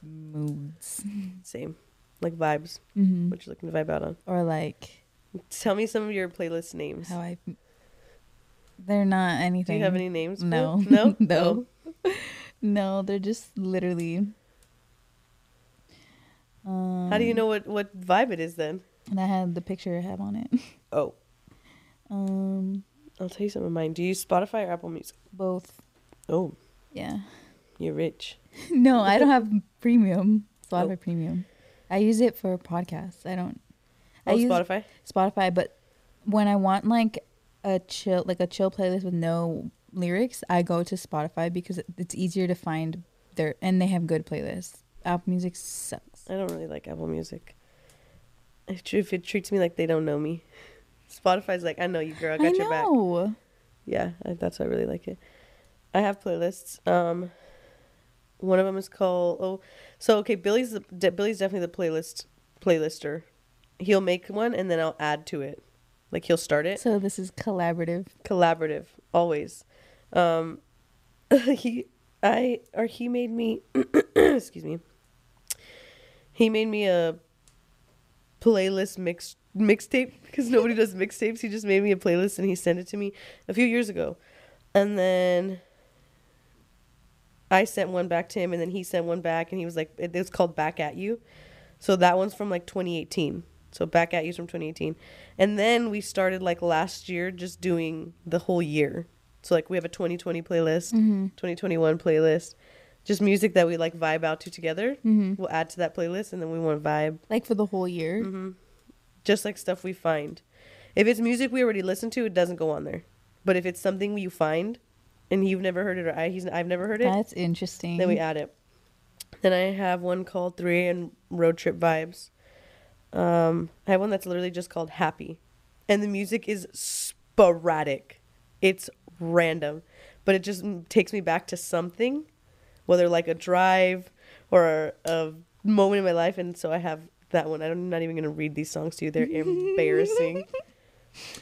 moods, Same, like vibes. mm-hmm. What you're looking to vibe out on? or like Tell me some of your playlist names. how I. They're not anything. Do you have any names? No. no, No. No, they're just literally. Um, How do you know what what vibe it is then? And I had the picture I have on it. Oh, Um, I'll tell you something of mine. Do you use Spotify or Apple Music? both. Oh, Yeah. you're rich. no, I don't have premium. Spotify Oh. premium. I use it for podcasts. I don't. I Oh, use Spotify. Spotify, but when I want like a chill, like a chill playlist with no lyrics, I go to Spotify because it's easier to find their and they have good playlists. Apple Music sucks. I don't really like Apple Music. If if it treats me like they don't know me, Spotify's like, I know you, girl. I got your back. Yeah, I, that's why I really like it. I have playlists. Um, one of them is called oh, so okay. Billy's the, Billy's definitely the playlist playlister. He'll make one and then I'll add to it. Like he'll start it So this is collaborative. collaborative always. Um, he I or he made me excuse me. He made me a playlist mix mixtape because nobody does mixtapes. He just made me a playlist and he sent it to me a few years ago, and then I sent one back to him, and then he sent one back, and he was like, it, "It's called Back at You," so that one's from like 2018. So Back at you from 2018, and then we started like last year just doing the whole year. So like we have a 2020 playlist, Mm-hmm. 2021 playlist, just music that we like vibe out to together. Mm-hmm. We'll add to that playlist, and then we want to vibe Like for the whole year. hmm Just like stuff we find. If it's music we already listened to, it doesn't go on there. But if it's something you find, and you've never heard it or I, he's I've never heard it, That's interesting. then we add it. Then I have one called Three and Road Trip Vibes. Um, I have one that's literally just called Happy, and the music is sporadic. It's random, but it just takes me back to something, whether like a drive or a, a moment in my life. And so I have that one. I'm not even gonna read these songs to you. They're embarrassing.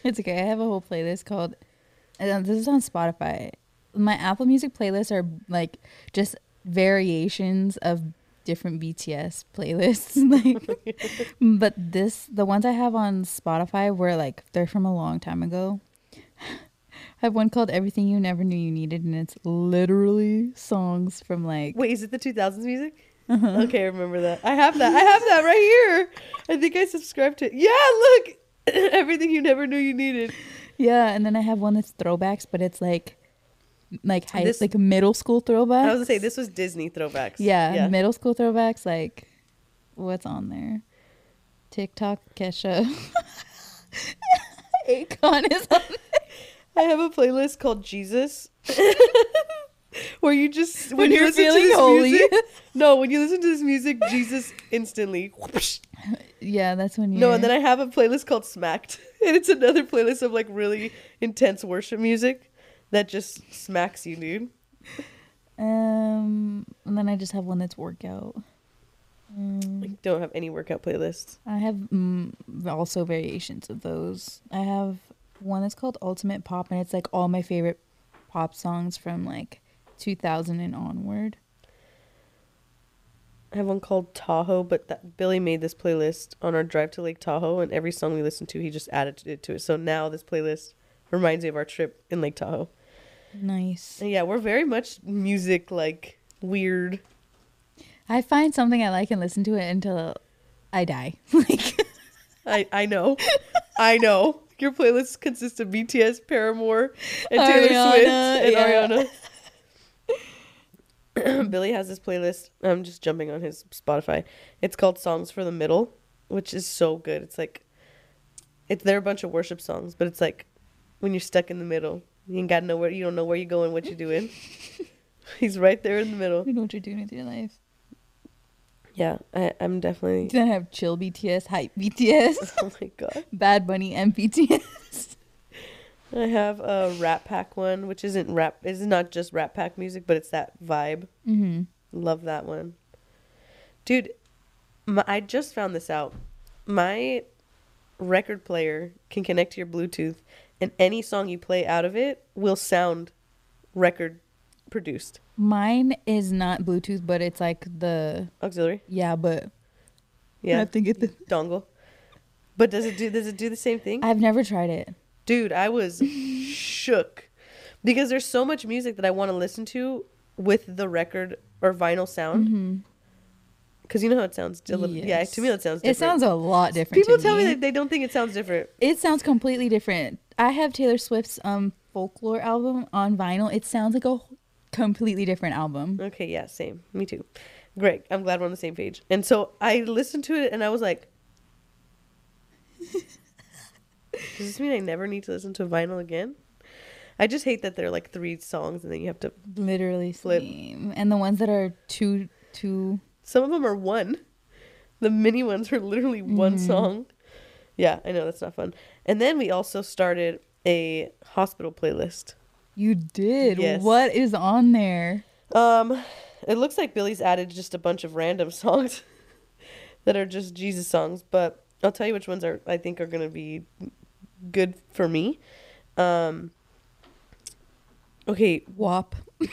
It's okay. I have a whole playlist called. Uh, this is on Spotify. My Apple Music playlists are like just variations of different BTS playlists. like, but this, the ones I have on Spotify were like they're from a long time ago. I have one called "Everything You Never Knew You Needed," and it's literally songs from like. Wait, is it the 2000s music? Uh-huh. Okay, I remember that. I have that. I have that right here. I think I subscribed to. Yeah, look, everything you never knew you needed. Yeah, and then I have one that's throwbacks, but it's like, like high, This- like middle school throwbacks. I was gonna say this was Disney throwbacks. Yeah, yeah. middle school throwbacks. Like, what's on there? TikTok, Kesha, Akon is on. I have a playlist called Jesus. Where you just when, When you you're feeling this holy. music, no, when you listen to this music, Jesus instantly. whoosh. Yeah, that's when you. No, and then I have a playlist called Smacked, and it's another playlist of like really intense worship music that just smacks you, dude. um, and then I just have one that's workout. I Mm, don't have any workout playlists. I have mm, also variations of those. I have one that's called Ultimate Pop, and it's like all my favorite pop songs from like 2000 and onward. I have one called Tahoe, but that Billy made this playlist on our drive to Lake Tahoe, and every song we listened to, he just added it to it. So now this playlist reminds me of our trip in Lake Tahoe. Nice. And yeah, we're very much music like weird. I find something I like and listen to it until I die. like I I know, I know. Your playlist consists of BTS, Paramore, and Taylor Ariana, Swift and yeah. Ariana. Billy has this playlist. I'm just jumping on his Spotify. It's called Songs for the Middle, which is so good. It's like, it's they're a bunch of worship songs, but it's like when you're stuck in the middle, you ain't got nowhere. You don't know where you're going, what you're doing. He's right there in the middle. you know what you're doing with your life. Yeah, I, I'm definitely. Do I have chill BTS, hype BTS, Oh my god. Bad Bunny, and BTS. I have a Rat Pack one, which isn't rap. It's not just Rat Pack music, but it's that vibe. Mm-hmm. Love that one, dude. My, I just found this out. My record player can connect to your Bluetooth, and any song you play out of it will sound record produced. Mine is not Bluetooth, but it's like the Auxiliary, yeah, but I yeah, have to get the. dongle. But does it do? Does it do the same thing? I've never tried it. Dude, I was shook because there's so much music that I want to listen to with the record or vinyl sound. Mm-hmm. Because you know how it sounds. a little- Yeah, to me it sounds. It sounds a lot different. People tell me that they don't think it sounds different. it sounds completely different. I have Taylor Swift's um folklore album on vinyl. It sounds like a completely different album. Okay, yeah, same. Me too. Great. I'm glad we're on the same page. And so I listened to it and I was like, does this mean I never need to listen to vinyl again? I just hate that they're like three songs and then you have to. Literally Flip. same. And the ones that are two two Some of them are one. The mini ones are literally one Mhm. song. Yeah, I know that's not fun. And then we also started a hospital playlist. You did. Yes. What is on there? Um, it looks like Billy's added just a bunch of random songs that are just Jesus songs, but I'll tell you which ones are I think are gonna be good for me. Um, okay, WAP.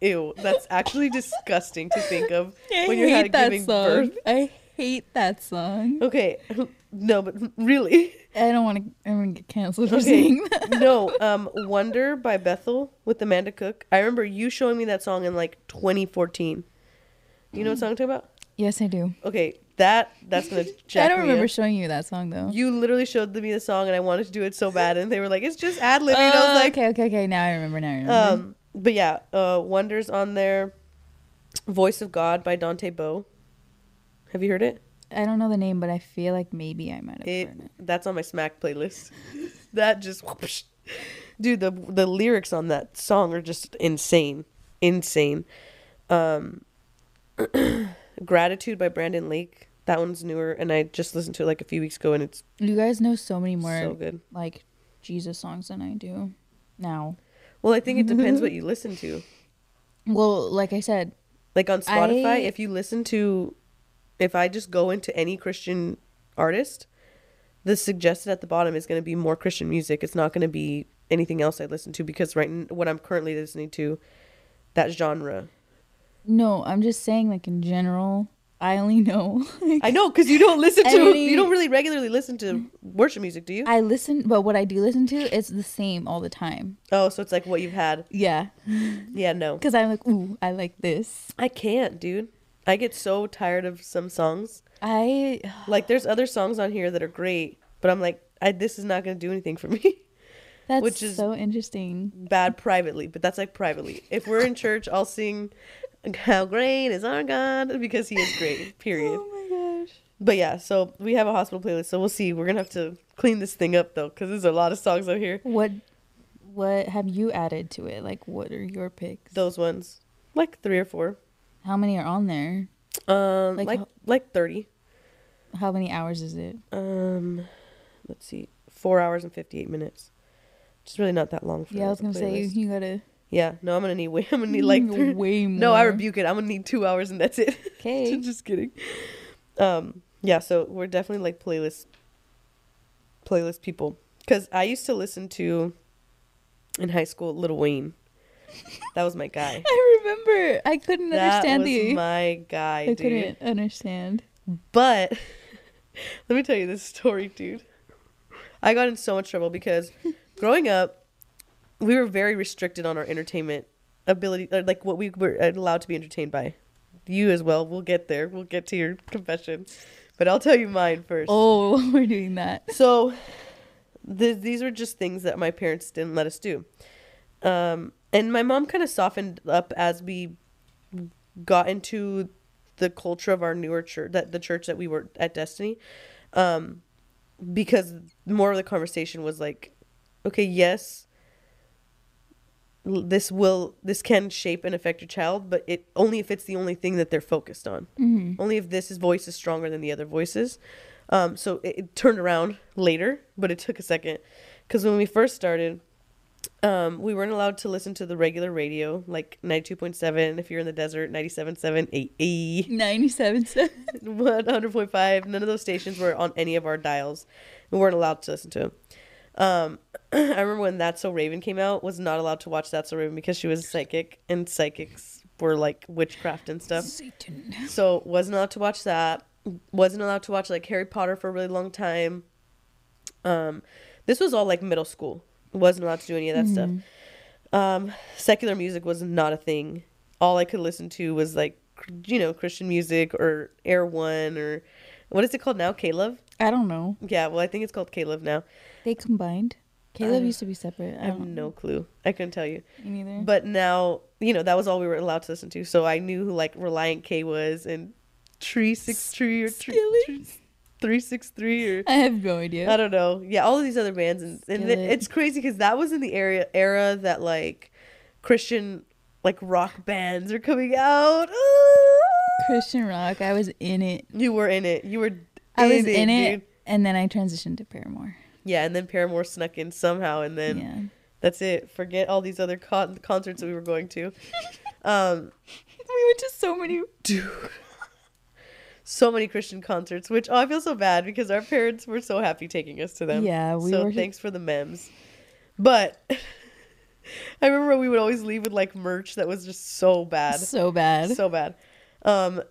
ew, that's actually disgusting to think of I when you're hate that giving song. birth. I hate that song. Okay, no, but really, I don't want to. I'm gonna get canceled for saying that. no. Um, Wonder by Bethel with Amanda Cook. I remember you showing me that song in like 2014. You know what song I'm talking about? Yes, I do. Okay, that that's gonna. Jack I don't me remember up. showing you that song though. You literally showed me the song, and I wanted to do it so bad, and they were like, "It's just ad libbing." I Oh, was like, okay, okay, okay. Now I remember. Now I remember. um, but yeah, uh, Wonders on there. Voice of God by Dante Bowe. Have you heard it? I don't know the name, but I feel like maybe I might have It heard it. that's on my Smack playlist. that just, whoosh. dude, the the lyrics on that song are just insane, insane. Um, Gratitude by Brandon Lake. That one's newer, and I just listened to it like a few weeks ago, and it's You guys know so many more so good. like Jesus songs than I do now. Well, I think it depends what you listen to. Well, like I said, Like on Spotify, I- if you listen to if I just go into any Christian artist, the suggested at the bottom is going to be more Christian music. It's not going to be anything else I listen to because right n- what I'm currently listening to, that genre. No, I'm just saying, like in general, I only know. Like, I know because you don't listen to Any- you don't really regularly listen to worship music, do you? I listen, but what I do listen to is the same all the time. oh, so it's like what you've had. Yeah, Yeah, no, because I'm like, ooh, I like this. I can't, dude. I get so tired of some songs. I Like there's other songs on here that are great, but I'm like, I, this is not going to do anything for me. that's Which is- so interesting. Bad privately, but that's like privately. If we're in church, I'll sing "How Great Is Our God" because He is great. Period. Oh my gosh. But yeah, so we have a hospital playlist, so we'll see. We're gonna have to clean this thing up though, because there's a lot of songs out here. What what have you added to it? Like, what are your picks? Those ones, like three or four, How many are on there? um, Like like how- like thirty. How many hours is it? Um, let's see, four hours and fifty-eight minutes. It's really not that long. For Yeah, I was a gonna say playlist. you gotta Yeah, no, I'm gonna need way. I'm gonna need like way more. No, I rebuke it. I'm gonna need two hours and that's it. Okay. Just kidding. Um, yeah, so we're definitely like playlist playlist people. Cause I used to listen to in high school Little Wayne. That was my guy. I remember. I couldn't that understand was the. my guy, I dude. couldn't understand. But let me tell you this story, dude. I got in so much trouble because growing up, we were very restricted on our entertainment ability, or like what we were allowed to be entertained by. You as well. We'll get there. We'll get to your confession, but I'll tell you mine first. Oh, we're doing that. So, th- these were just things that my parents didn't let us do. Um, and my mom kind of softened up as we got into the culture of our newer church, that the church that we were at Destiny, um, because more of the conversation was like, okay, yes, this will this can shape and affect your child, but it only if it's the only thing that they're focused on. Hmm only if this voice is stronger than the other voices. Um, so it, it turned around later, but it took a second. Because when we first started, um, we weren't allowed to listen to the regular radio, like 92.7 if you're in the desert, 97.7, 8, 97 cents. 100.5. None of those stations were on any of our dials. We weren't allowed to listen to them. Um, I remember when That's So Raven came out, was not allowed to watch That's So Raven because she was psychic, and psychics were like witchcraft and stuff. Satan. So wasn't allowed to watch that. Wasn't allowed to watch like Harry Potter for a really long time. Um, this was all like middle school. Wasn't allowed to do any of that stuff. Um, secular music was not a thing. All I could listen to was like, you know, Christian music or Air1 or what is it called now? K-LOVE. I don't know. Yeah, well, I think it's called K-LOVE now. They combined. K-LOVE Uh, used to be separate. I I have no clue. I couldn't tell you. Me neither. But now, you know, that was all we were allowed to listen to. So I knew who like Relient K was and Tree Six Tree or Tree? Three Six Three or I have no idea. I don't know. Yeah, all of these other bands, and, and it- it's crazy because that was in the area era that like Christian like rock bands are coming out. Ah! Christian rock. I was in it. You were in it. You were. I was in it, dude. and then I transitioned to Paramore. Yeah, and then Paramore snuck in somehow, and then yeah. that's it. Forget all these other con- concerts that we were going to. Um, We went to so many. dude. So many Christian concerts, which oh, I feel so bad because our parents were so happy taking us to them. Yeah, we so were- thanks for the memes. But I remember we would always leave with like merch that was just so bad, So bad. so bad. Um,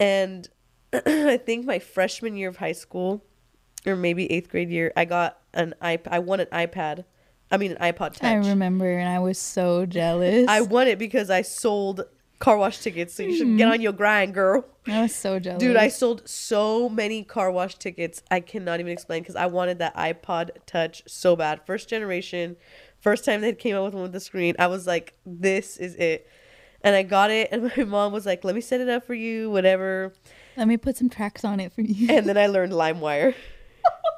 and I think my freshman year of high school, or maybe eighth grade year, I got an iP- I won an iPad. I mean an iPod Touch. I remember, and I was so jealous. I won it because I sold car wash tickets. So you should get on mm. your grind, girl. I was so jealous. Dude, I sold so many car wash tickets. I cannot even explain because I wanted that iPod Touch so bad. First generation, first time they came out with one with the screen. I was like, this is it. And I got it, and my mom was like, let me set it up for you, whatever. Let me put some tracks on it for you. And then I learned LimeWire.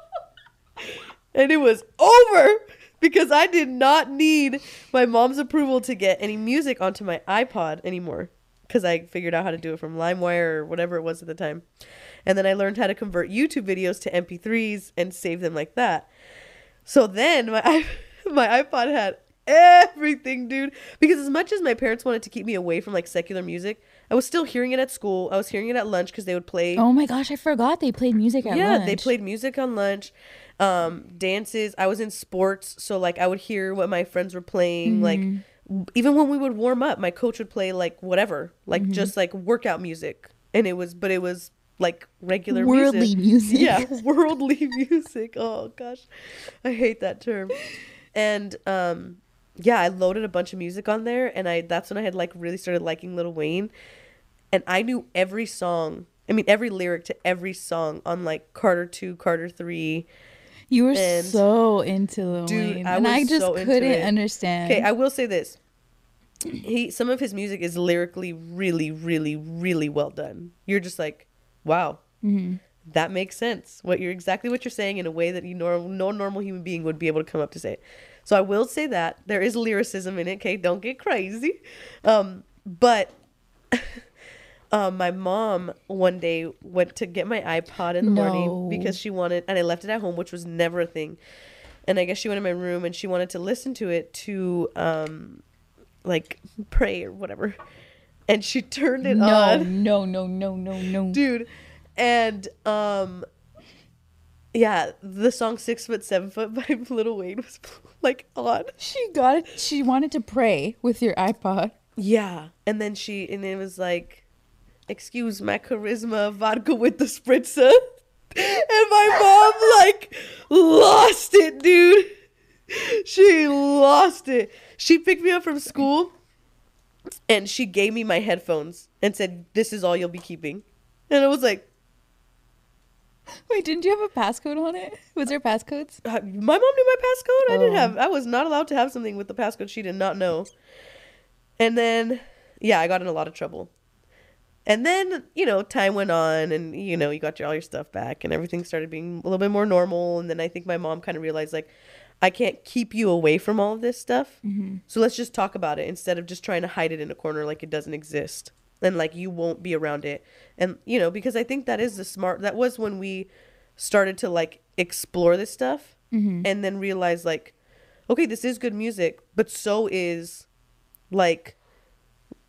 and it was over because I did not need my mom's approval to get any music onto my iPod anymore because I figured out how to do it from LimeWire or whatever it was at the time. And then I learned how to convert YouTube videos to MP3s and save them like that. So then my my iPod had everything, dude. Because as much as my parents wanted to keep me away from like secular music, I was still hearing it at school. I was hearing it at lunch because they would play. Oh my gosh, I forgot they played music at yeah, lunch. Yeah, they played music on lunch, um, dances. I was in sports, so like I would hear what my friends were playing. Like Mm-hmm. even when we would warm up, my coach would play like whatever, like Mm-hmm. just like workout music, and it was, but it was like regular worldly music. yeah, worldly music. Oh gosh, I hate that term. And um, yeah, I loaded a bunch of music on there, and I that's when I had like really started liking Little Wayne, and I knew every song. I mean, every lyric to every song on like Carter Two, Carter Three. You were And- so into Lil Dude, Wayne, I and I just so couldn't understand. Okay, I will say this. He some of his music is lyrically really, really, really well done. You're just like, wow, Mm-hmm. that makes sense. What you're exactly what you're saying in a way that you nor- no normal human being would be able to come up to say it. So I will say that there is lyricism in it. Okay, don't get crazy. Um, but um, my mom one day went to get my iPod in the No. morning because she wanted, and I left it at home, which was never a thing. And I guess she went in my room and she wanted to listen to it to um, like pray or whatever. And she turned it no, on no, no, no, no, no. dude and um yeah the song six foot seven foot by little wayne was like on She got it. She wanted to pray with your iPod. yeah and then she and it was like excuse my charisma vodka with the spritzer and my mom like lost it dude she lost it she picked me up from school and she gave me my headphones and said this is all you'll be keeping and i was like Wait, didn't you have a passcode on it? Was there passcodes? Uh, my mom knew my passcode. I didn't Oh. have. I was not allowed to have something with the passcode she did not know. And then, yeah, I got in a lot of trouble. And then, you know, time went on, and you know, you got your all your stuff back, and everything started being a little bit more normal. And then I think my mom kind of realized like, I can't keep you away from all of this stuff. Mm-hmm. So let's just talk about it instead of just trying to hide it in a corner like it doesn't exist and like you won't be around it. And you know, because I think that is the smart. That was when we started to like explore this stuff mm-hmm. and then realize like, okay, this is good music, but so is like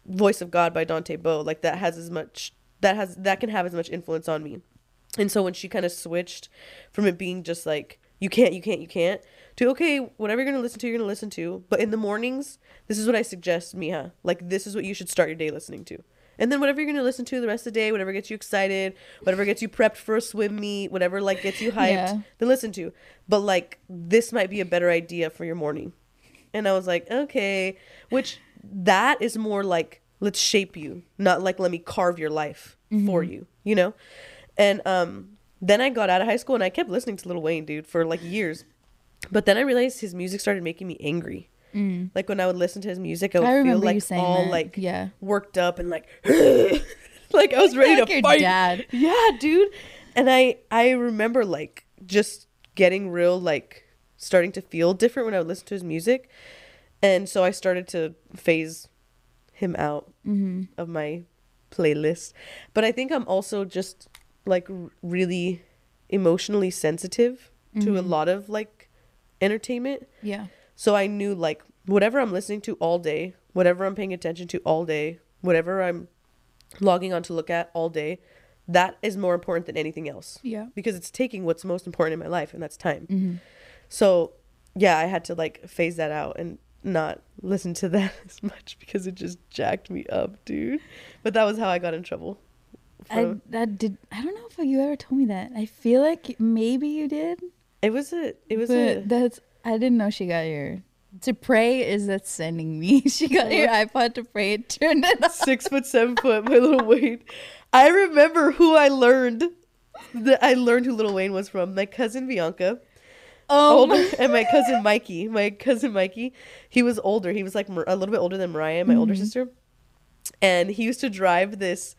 Voice of God by Dante Bowe. Like that has as much that has that can have as much influence on me. And so when she kind of switched from it being just like you can't, you can't, you can't to okay, whatever you're gonna listen to, you're gonna listen to. But in the mornings, this is what I suggest, Miha. Like this is what you should start your day listening to. And then whatever you're gonna listen to the rest of the day, whatever gets you excited, whatever gets you prepped for a swim meet, whatever like gets you hyped, Yeah. then listen to. But like this might be a better idea for your morning. And I was like, okay, which that is more like let's shape you, not like let me carve your life for you, you know? And um then I got out of high school and I kept listening to Lil Wayne, dude, for like years. But then I realized his music started making me angry. Like when I would listen to his music, I would I feel like all that. like Yeah. worked up and like like I was ready Like to your fight. dad. Yeah, dude. And I I remember like just getting real like starting to feel different when I would listen to his music. And so I started to phase him out Mm-hmm. of my playlist. But I think I'm also just like r- really emotionally sensitive to a Mhm. lot of like entertainment. Yeah. So I knew like whatever I'm listening to all day, whatever I'm paying attention to all day, whatever I'm logging on to look at all day, that is more important than anything else Yeah. because it's taking what's most important in my life and that's time. Mm-hmm. So, yeah, I had to like phase that out and not listen to that as much because it just jacked me up, dude. But that was how I got in trouble. I that did. I don't know if you ever told me that. I feel like maybe you did. it was a it was but a that's. I didn't know she got your. To pray is that sending me. She got your iPod to pray. It turned it off. six foot seven foot my little Wayne. I remember who I learned that I learned who Little Wayne was from. My cousin Bianca. Oh, older and my cousin Mikey. My cousin Mikey, he was older. He was like a little bit older than Mariah, my older mm-hmm. sister. And he used to drive this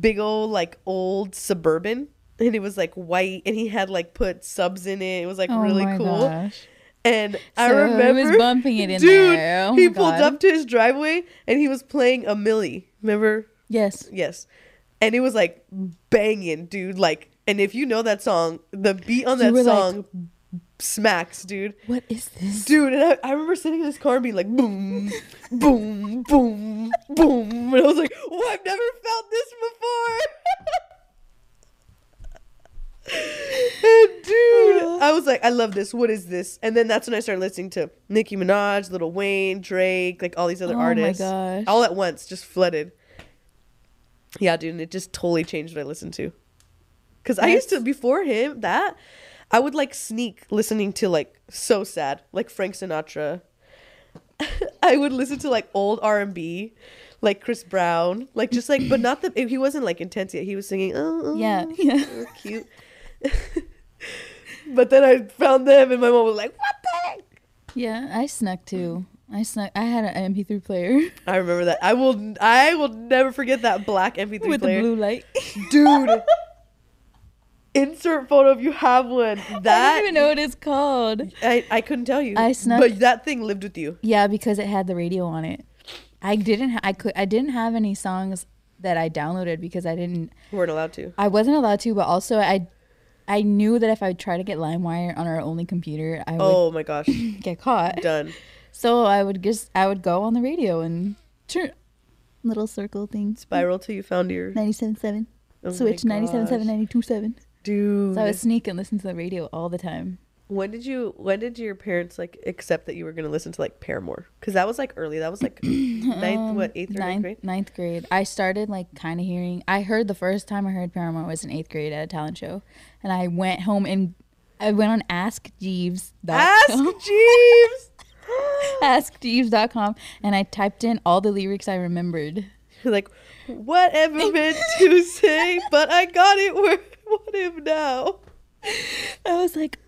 big old like old suburban and it was like white and he had like put subs in it. It was like Oh really cool. gosh. And I remember he was bumping it in dude, there. Oh he pulled God. up to his driveway and he was playing a Milli. Remember? Yes. Yes. And it was like banging, dude. Like, and if you know that song, the beat on that were like, song smacks, dude. What is this? Dude, and I, I remember sitting in this car and being like, boom, boom, boom, boom. And I was like, oh, I've never felt this before. and dude, uh. I was like, I love this. What is this? And then that's when I started listening to Nicki Minaj, Little Wayne, Drake, like all these other Oh my artists. gosh. All at once, just flooded. Yeah, dude, and it just totally changed what I listened to. Cause I used to before him that I would like sneak listening to like so sad like Frank Sinatra. I would listen to like old R and B, like Chris Brown, like just like but not the eh, he wasn't like intense yet. He was singing oh, oh Yeah, yeah. so cute. but then I found them and my mom was like what the heck? Yeah, I snuck too. I snuck. I had an MP3 player I remember that. I will I will never forget that black MP3 with player. the blue light. Dude. Insert photo if you have one. That I don't even know what it's called. I, I couldn't tell you. I snuck- But that thing lived with you. Yeah, because it had the radio on it. I didn't. Ha- I could. I didn't have any songs that I downloaded because I didn't. We weren't allowed to. I wasn't allowed to. But also, I. I knew that if I tried to get LimeWire on our only computer, I would Oh my gosh. get caught. Done. So I would just. I would go on the radio and turn little circle thing. Spiral till you found your 97.7. Oh Switch 97.7, gosh. 92.7. Dude. So I would sneak and listen to the radio all the time. when did you when did your parents like accept that you were gonna listen to like Paramore? Because that was like early. That was like ninth what, eighth or ninth ninth, grade? ninth grade. I started like kind of hearing. I heard the first time I heard Paramore was in eighth grade at a talent show, and I went home and I went on Ask Jeeves. Ask Jeeves. AskJeeves.com and I typed in all the lyrics I remembered. You're like, whatever meant to say, but I got it. Where what if now? I was like,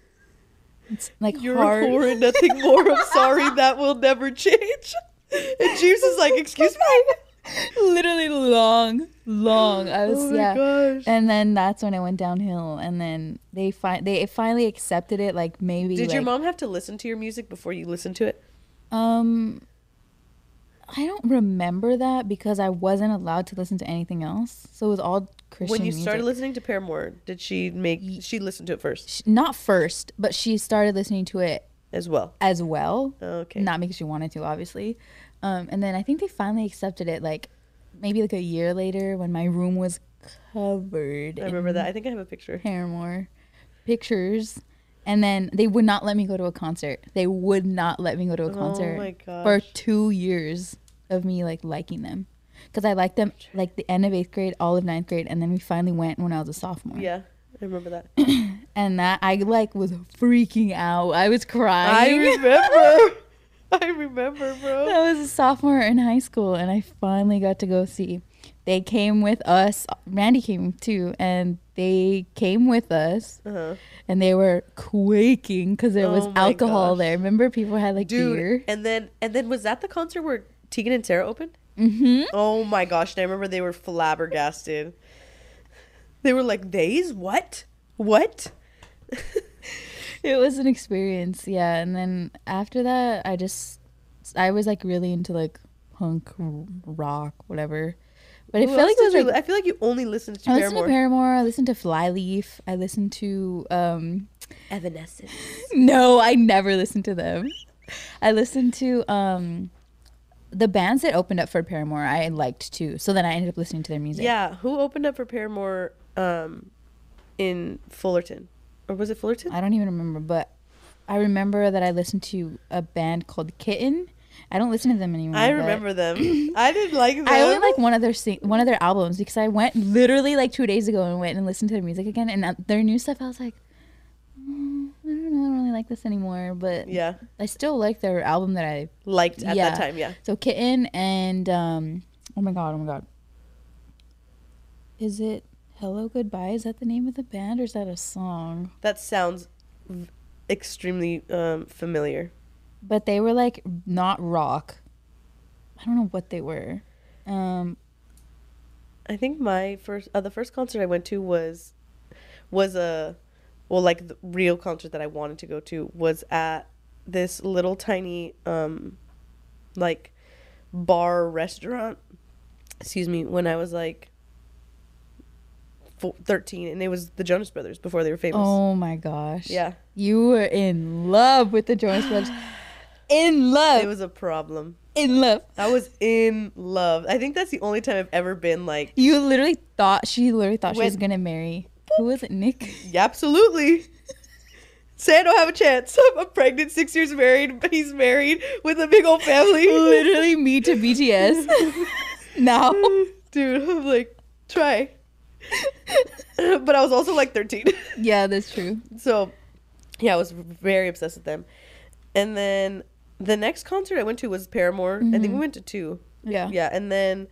it's like You're hard. a whore and nothing more. I'm sorry, that will never change. And Jeeves is like, excuse me. Literally long, long. I was Oh my yeah. gosh. And then that's when it went downhill. And then they fi- they finally accepted it. Like maybe. Did your mom have to listen to your music before you listened to it? Um, I don't remember that because I wasn't allowed to listen to anything else. So it was all Christian when you music. started listening to Paramore, did she make she listened to it first Sh- Not first, but she started listening to it as well? as well. Okay. Not because she wanted to, obviously. Um, and then I think they finally accepted it, like maybe like a year later when my room was covered. I remember that. I think I have a picture. Paramore pictures. And then they would not let me go to a concert. They would not let me go to a oh concert Oh my for two years of me like liking them, because I liked them like the end of eighth grade, all of ninth grade, and then we finally went when I was a sophomore. Yeah, I remember that. And that I like was freaking out. I was crying. I remember. I remember, bro. I was a sophomore in high school, and I finally got to go see. They came with us. Randy came too, and they came with us. Uh-huh. and they were quaking because there was Oh my alcohol gosh. there. Remember, people had like Dude, beer. and then and then was that the concert where Tegan and Sara opened? Mm-hmm. Oh my gosh! And I remember they were flabbergasted. They were like, "Days? What? What?" It was an experience, yeah. And then after that, I just I was like really into like punk rock, whatever. But it Who felt else like it was you like I feel like you only listened to I listened Paramore. to Paramore. I listened to Flyleaf. I listened to um Evanescence. no, I never listened to them. I listened to um the bands that opened up for Paramore. I liked too. So then I ended up listening to their music. Yeah, who opened up for Paramore um, in Fullerton, or was it Fullerton? I don't even remember, but I remember that I listened to a band called Kitten. I don't listen to them anymore. I remember them. I didn't like them. I only like one of their sing- one of their albums because I went literally like two days ago and went and listened to their music again and their new stuff. I was like, "Mm, I don't know, I don't really like this anymore, but Yeah, I still like their album that I liked at Yeah. that time. Yeah. so Kitten and um oh my god oh my god is it Hello Goodbye is that the name of the band or is that a song? That sounds extremely um, familiar. But they were like not rock. I don't know what they were. Um, I think my first, uh, the first concert I went to was, was a, well, like the real concert that I wanted to go to was at this little tiny, um, like, bar restaurant. Excuse me. When I was like four, 13 and it was the Jonas Brothers before they were famous. Oh my gosh. Yeah. You were in love with the Jonas Brothers. In love. It was a problem. in love. I was in love. I think that's the only time I've ever been like, You literally thought she literally thought she was gonna marry. Who was it, Nick? yeah, absolutely. Say I don't have a chance. I'm pregnant, six years married, but he's married with a big old family. literally me to BTS. now. Dude, I'm like, try. but I was also like 13. Yeah, that's true. So, yeah, I was very obsessed with them. And then the next concert I went to was Paramore. I think we went to two. Yeah. Yeah, and then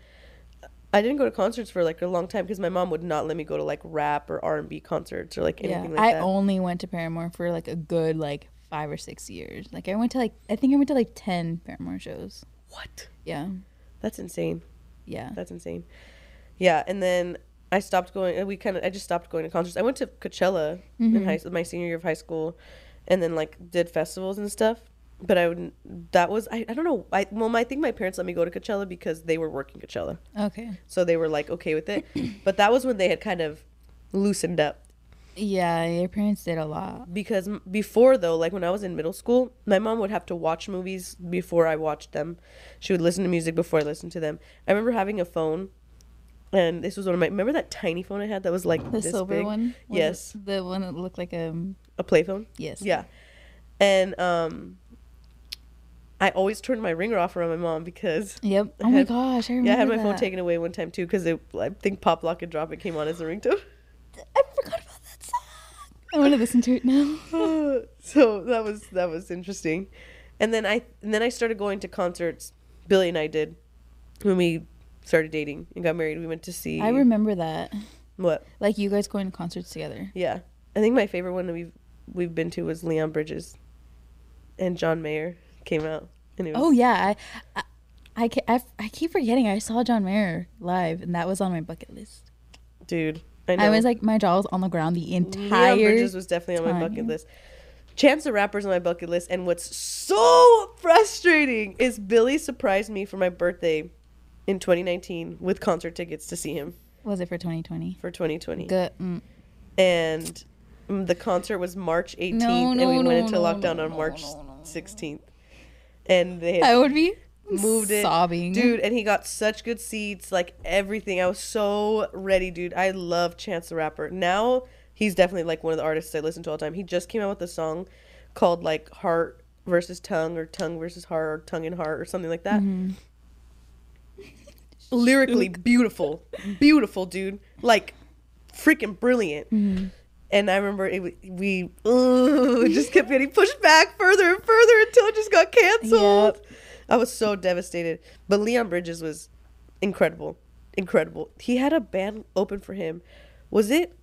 I didn't go to concerts for like a long time because my mom would not let me go to like rap or R and B concerts or like Yeah. anything like I that. I only went to Paramore for like a good like five or six years. Like I went to like I think I went to like ten Paramore shows. what? Yeah. That's insane. Yeah. That's insane. Yeah, and then I stopped going. We kind of I just stopped going to concerts. I went to Coachella Mm-hmm. in high my senior year of high school, and then like did festivals and stuff. But I would that was I, I don't know I well I think my parents let me go to Coachella because they were working Coachella, Okay. so they were like okay with it. but that was when they had kind of loosened up Yeah, your parents did a lot. because before though like when i was in middle school my mom would have to watch movies before i watched them she would listen to music before i listened to them i remember having a phone and this was one of my remember that tiny phone i had that was like The this silver big? one. Yes The one that looked like um a play phone yes. yeah and um i always turned my ringer off around my mom because Yep. Oh my gosh, I remember yeah i had my phone taken away one time too because i think pop lock and drop it came on as a ringtone I forgot about that song. I want to listen to it now. so that was that was interesting and then i and then i started going to concerts billy and i did when we started dating and got married we went to see I remember that. what Like you guys going to concerts together. yeah i think my favorite one that we've we've been to was leon bridges and john mayer came out and was Oh yeah, I, I, I, I, keep forgetting. I saw John Mayer live, and that was on my bucket list. dude i I was like, my jaw was on the ground the leon entire. bridges was definitely on my bucket list chance the rapper's on my bucket list and what's so frustrating is billy surprised me for my birthday in 2019 with concert tickets to see him Was it for 2020? for 2020 Good. Mm. and mm, the concert was March 18th, No, and we no, went into no, lockdown no, on March no, no, no. 16th. And they I would be moved it, sobbing, dude. And he got such good seats, like everything. I was so ready, dude. I love Chance the Rapper. Now he's definitely like one of the artists I listen to all the time. He just came out with a song called like Heart versus Tongue or Tongue versus Heart or Tongue and Heart or something like that. Mm-hmm. Lyrically beautiful, beautiful, dude. Like freaking brilliant. Mm-hmm. And I remember it, we ugh, it just kept getting pushed back further and further until it just got canceled. I was so devastated. But Leon Bridges was incredible, incredible. He had a band open for him. Was it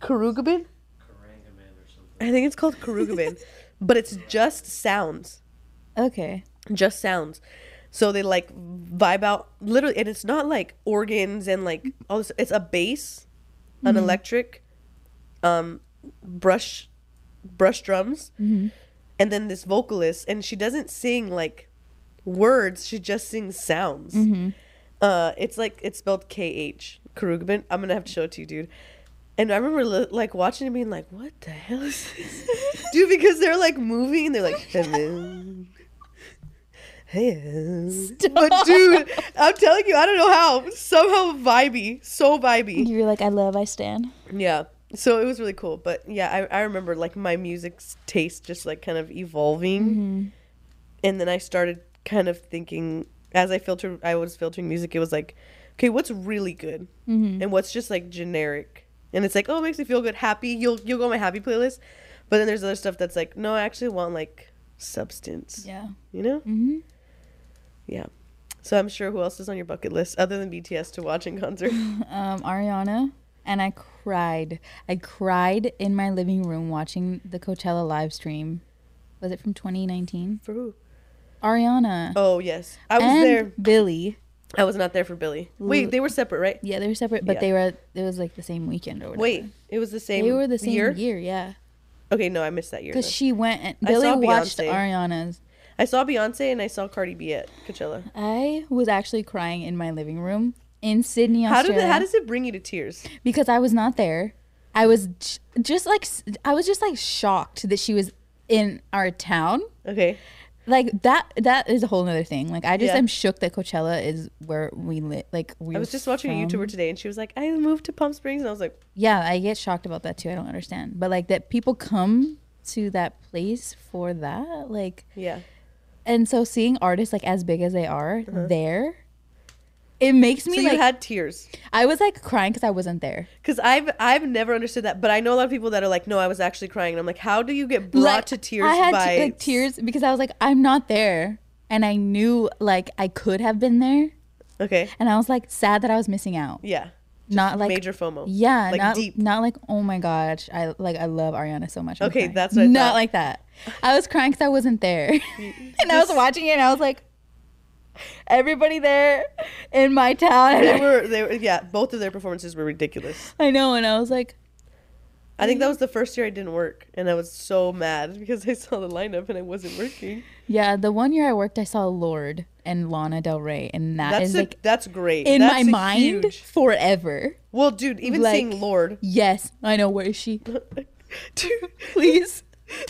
Khruangbin? Karangaman or something. I think it's called Khruangbin, but it's just sounds, Okay. just sounds. So they like vibe out literally, and it's not like organs and like all this. It's a bass, an electric, um, brush, brush drums, and then this vocalist, and she doesn't sing like words. She just sings sounds. Uh, it's like it's spelled K H Khruangbin. I'm gonna have to show it to you, dude. And I remember li- like watching it, being like, "What the hell is this, dude?" Because they're like moving, and they're like, "Hello, hey." But dude, I'm telling you, I don't know how. Somehow vibey, so vibey. You're like, I love, I stand. Yeah. So it was really cool. But yeah, I, I remember like my music taste just like kind of evolving. And then I started kind of thinking as I filtered, I was filtering music, it was like, okay, what's really good? And what's just like generic? And it's like, oh, it makes me feel good, happy. You'll you'll go on my happy playlist. But then there's other stuff that's like, no, I actually want like substance. Yeah. You know? Mm-hmm. Yeah. So I'm sure who else is on your bucket list other than BTS to watch in concert? Um, Ariana. And I cried. I cried in my living room watching the Coachella live stream. Was it from 2019? For who? Ariana. Oh yes, I was and there. Billy. I was not there for Billy. Wait, they were separate, right? Yeah, they were separate, but Yeah. they were. It was like the same weekend or whatever. Wait, it was the same. they were the same year. year. yeah. Okay, no, I missed that year. Because she went and Billy watched Ariana's. I saw Beyonce and I saw Cardi B at Coachella. I was actually crying in my living room in Sydney, How did Australia. it, how does it bring you to tears? because I was not there. I was just like I was just like shocked that she was in our town. Okay. Like that that is a whole other thing. Like I just Yeah. am shook that Coachella is where we live. Like we I was just watching a YouTuber today and she was like, I moved to Palm Springs. And I was like, Yeah, I get shocked about that too. I don't understand. But like that people come to that place for that, like yeah. And so seeing artists like as big as they are there, it makes me Uh-huh. So like you had tears. I was like crying because I wasn't there. Because I've I've never understood that, but I know a lot of people that are like, no, I was actually crying, and I'm like, how do you get brought like, to tears I had by te- like tears because I was like, I'm not there, and I knew like I could have been there, Okay, and I was like sad that I was missing out. yeah, not like major FOMO. yeah, like not deep. not like oh my gosh, I like I love Ariana so much. I'm Okay, crying. that's what I not like that. I was crying because I wasn't there, and I was watching it, and I was like, everybody there in my town. They were they were yeah, both of their performances were ridiculous. I know, and I was like, I think that was the first year I didn't work, and I was so mad because I saw the lineup and I wasn't working. yeah. The one year I worked, I saw Lorde and Lana Del Rey, and that That's is a, like that's great. in That's my mind huge- forever. Well, dude, even Like- seeing Lorde, Yes, I know. Where is she? dude, please.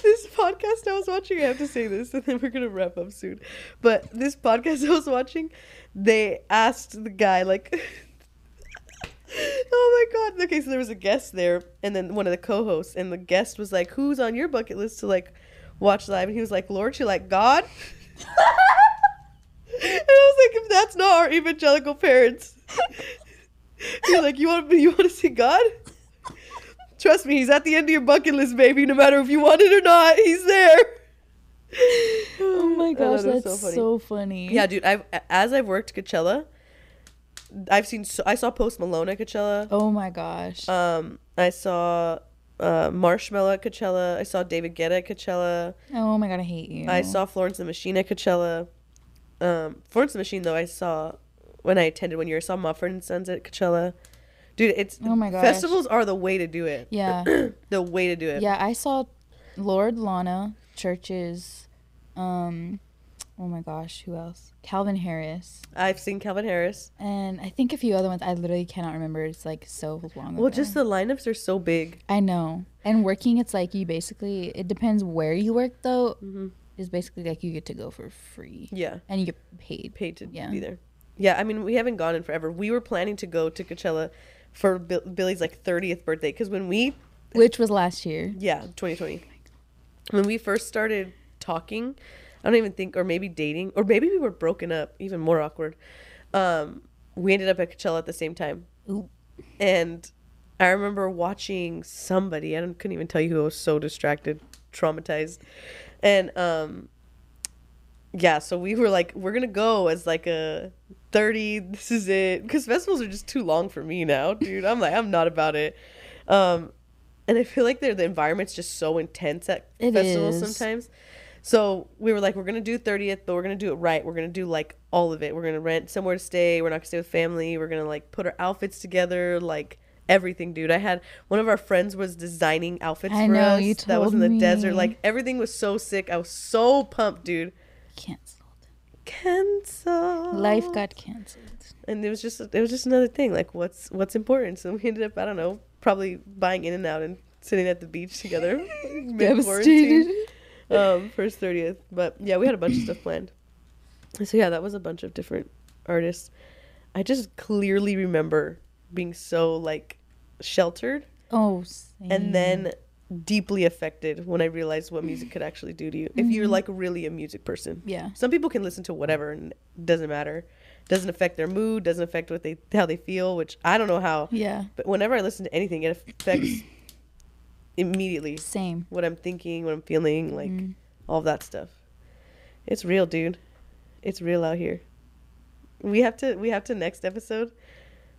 This podcast I was watching, I have to say this, and then we're gonna wrap up soon. But this podcast I was watching, they asked the guy like, "Oh my god!" Okay, so there was a guest there, and then one of the co-hosts, and the guest was like, "Who's on your bucket list to like watch live?" And he was like, "Lord." She like, "God." And I was like, "If that's not our evangelical parents." He's like, "You want you want to see God?" Trust me, he's at the end of your bucket list, baby. No matter if you want it or not, he's there. Oh my gosh, was that's so funny. Yeah, dude. I've as I've worked Coachella, I've seen. So, I saw Post Malone at Coachella. Oh my gosh. Um, I saw uh, Marshmello at Coachella. I saw David Guetta at Coachella. oh my god, I hate you. I saw Florence and the Machine at Coachella. Um, Florence Machine though I saw when I attended one year. I saw Mumford and Sons at Coachella. Dude, it's Oh my gosh. festivals are the way to do it. Yeah. the way to do it. Yeah, I saw Lorde Lana, CHVRCHES, um oh my gosh, who else? Calvin Harris. I've seen Calvin Harris. And I think a few other ones I literally cannot remember. It's like so long Well, ago. just the lineups are so big. I know. And working it's like you basically it depends where you work though. Mm-hmm. Is basically like you get to go for free. Yeah. And you get paid. paid to Yeah. be there. Yeah, I mean, we haven't gone in forever. We were planning to go to Coachella for Bill- Billy's like 30th birthday because when we, Which was last year. yeah, 2020, when we first started talking, I don't even think, or maybe dating, or maybe we were broken up, even more awkward. Um, we ended up at Coachella at the same time, Ooh. and I remember watching somebody. I don't, couldn't even tell you who. I was so distracted, traumatized, and um, yeah. So we were like, we're gonna go as like a thirty. This is it, because festivals are just too long for me now, dude. I'm like, I'm not about it. Um, and I feel like they're, the environment's just so intense at It festivals is. sometimes. So we were like, we're gonna do 30th, but we're gonna do it right. We're gonna do like all of it. We're gonna rent somewhere to stay. We're not gonna stay with family. We're gonna like put our outfits together, like everything, dude. I had one of our friends was designing outfits I for know, us you that was in the told desert. Like everything was so sick. I was so pumped, dude. Canceled. Cancelled. Life got canceled. and it was just it was just another thing. Like what's what's important. So we ended up I don't know probably buying In and Out and sitting at the beach together. Devastated. um, his 30th. But yeah, we had a bunch of stuff planned. So yeah, that was a bunch of different artists. I just clearly remember being so like sheltered Oh, same. and then deeply affected when I realized what music could actually do to you. If you're like really a music person. yeah. Some people can listen to whatever and it doesn't matter. Doesn't affect their mood, doesn't affect what they how they feel, which I don't know how. Yeah. But whenever I listen to anything, it affects immediately Same. what I'm thinking, what I'm feeling, like Mm. all that stuff. It's real, dude. It's real out here. We have to we have to next episode.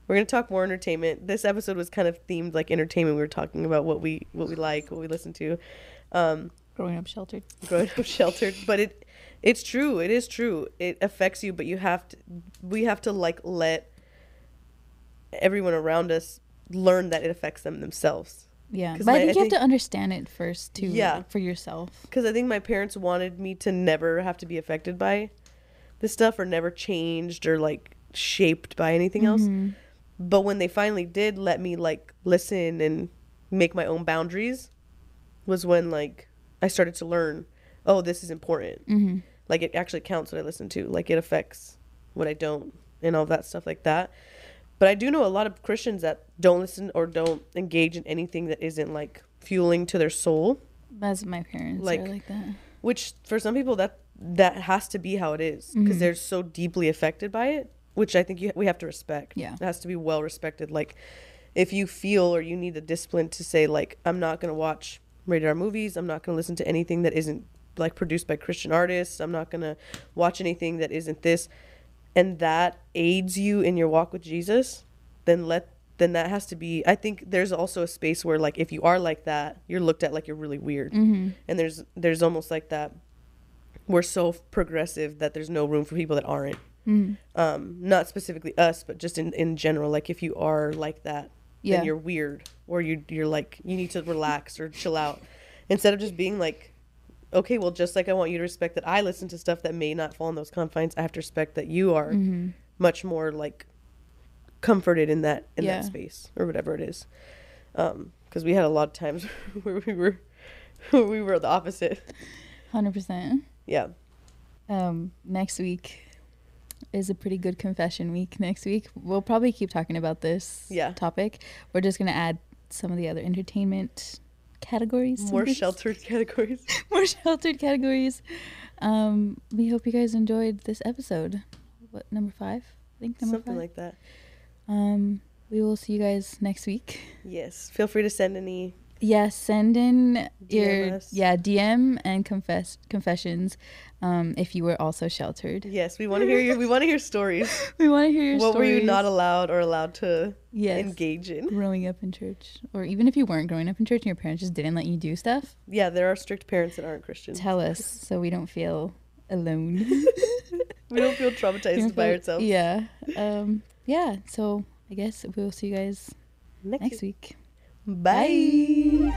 We're gonna talk more entertainment. This episode was kind of themed like entertainment. We were talking about what we what we like, what we listen to. Um, Growing up sheltered. growing up sheltered, but it it's true. It is true. It affects you, but you have to we have to like let everyone around us learn that it affects them themselves. Yeah, But I think you have think- to understand it first too. Yeah. like, for yourself. because I think my parents wanted me to never have to be affected by this stuff or never changed or like shaped by anything else. But when they finally did let me like listen and make my own boundaries was when like I started to learn, oh, this is important. Mhm. Like it actually counts what I listen to. Like it affects what I don't and all that stuff like that. But I do know a lot of Christians that don't listen or don't engage in anything that isn't like fueling to their soul, That's my parents Like- like that. which for some people that that has to be how it is because Mhm. they're so deeply affected by it, which I think you, we have to respect. Yeah. It has to be well respected. Like if you feel or you need the discipline to say like I'm not going to watch rated R movies, I'm not going to listen to anything that isn't like produced by Christian artists, I'm not going to watch anything that isn't this and that aids you in your walk with Jesus, then let then that has to be I think there's also a space where like if you are like that, you're looked at like you're really weird. Mm-hmm. And there's there's almost like that we're so progressive that there's no room for people that aren't. Mm-hmm. Um not specifically us, but just in in general like if you are like that, Yeah. then you're weird or you you're like you need to relax or chill out instead of just being like okay, well just like I want you to respect that I listen to stuff that may not fall in those confines, I have to respect that you are Mm-hmm. much more like comforted in that in Yeah. that space or whatever it is um because we had a lot of times where we were we were the opposite Hundred percent. yeah Um, next week is a pretty good confession week. Next week, we'll probably keep talking about this Yeah. topic. We're just gonna add some of the other entertainment categories. more sheltered categories more sheltered categories. Um, we hope you guys enjoyed this episode. What number five? I think number something five. like that um, we will see you guys next week. yes feel free to send any Yeah, send in your us. yeah DM and confess confessions. Um, if you were also sheltered, yes we want to hear your we want to hear stories we want to hear your what stories. were you not allowed or allowed to yes. engage in growing up in church, or even if you weren't growing up in church and your parents just didn't let you do stuff, yeah there are strict parents that aren't christians tell us so we don't feel alone. we don't feel traumatized don't by ourselves Yeah. Um, yeah. So I guess we'll see you guys next, next week. Bye.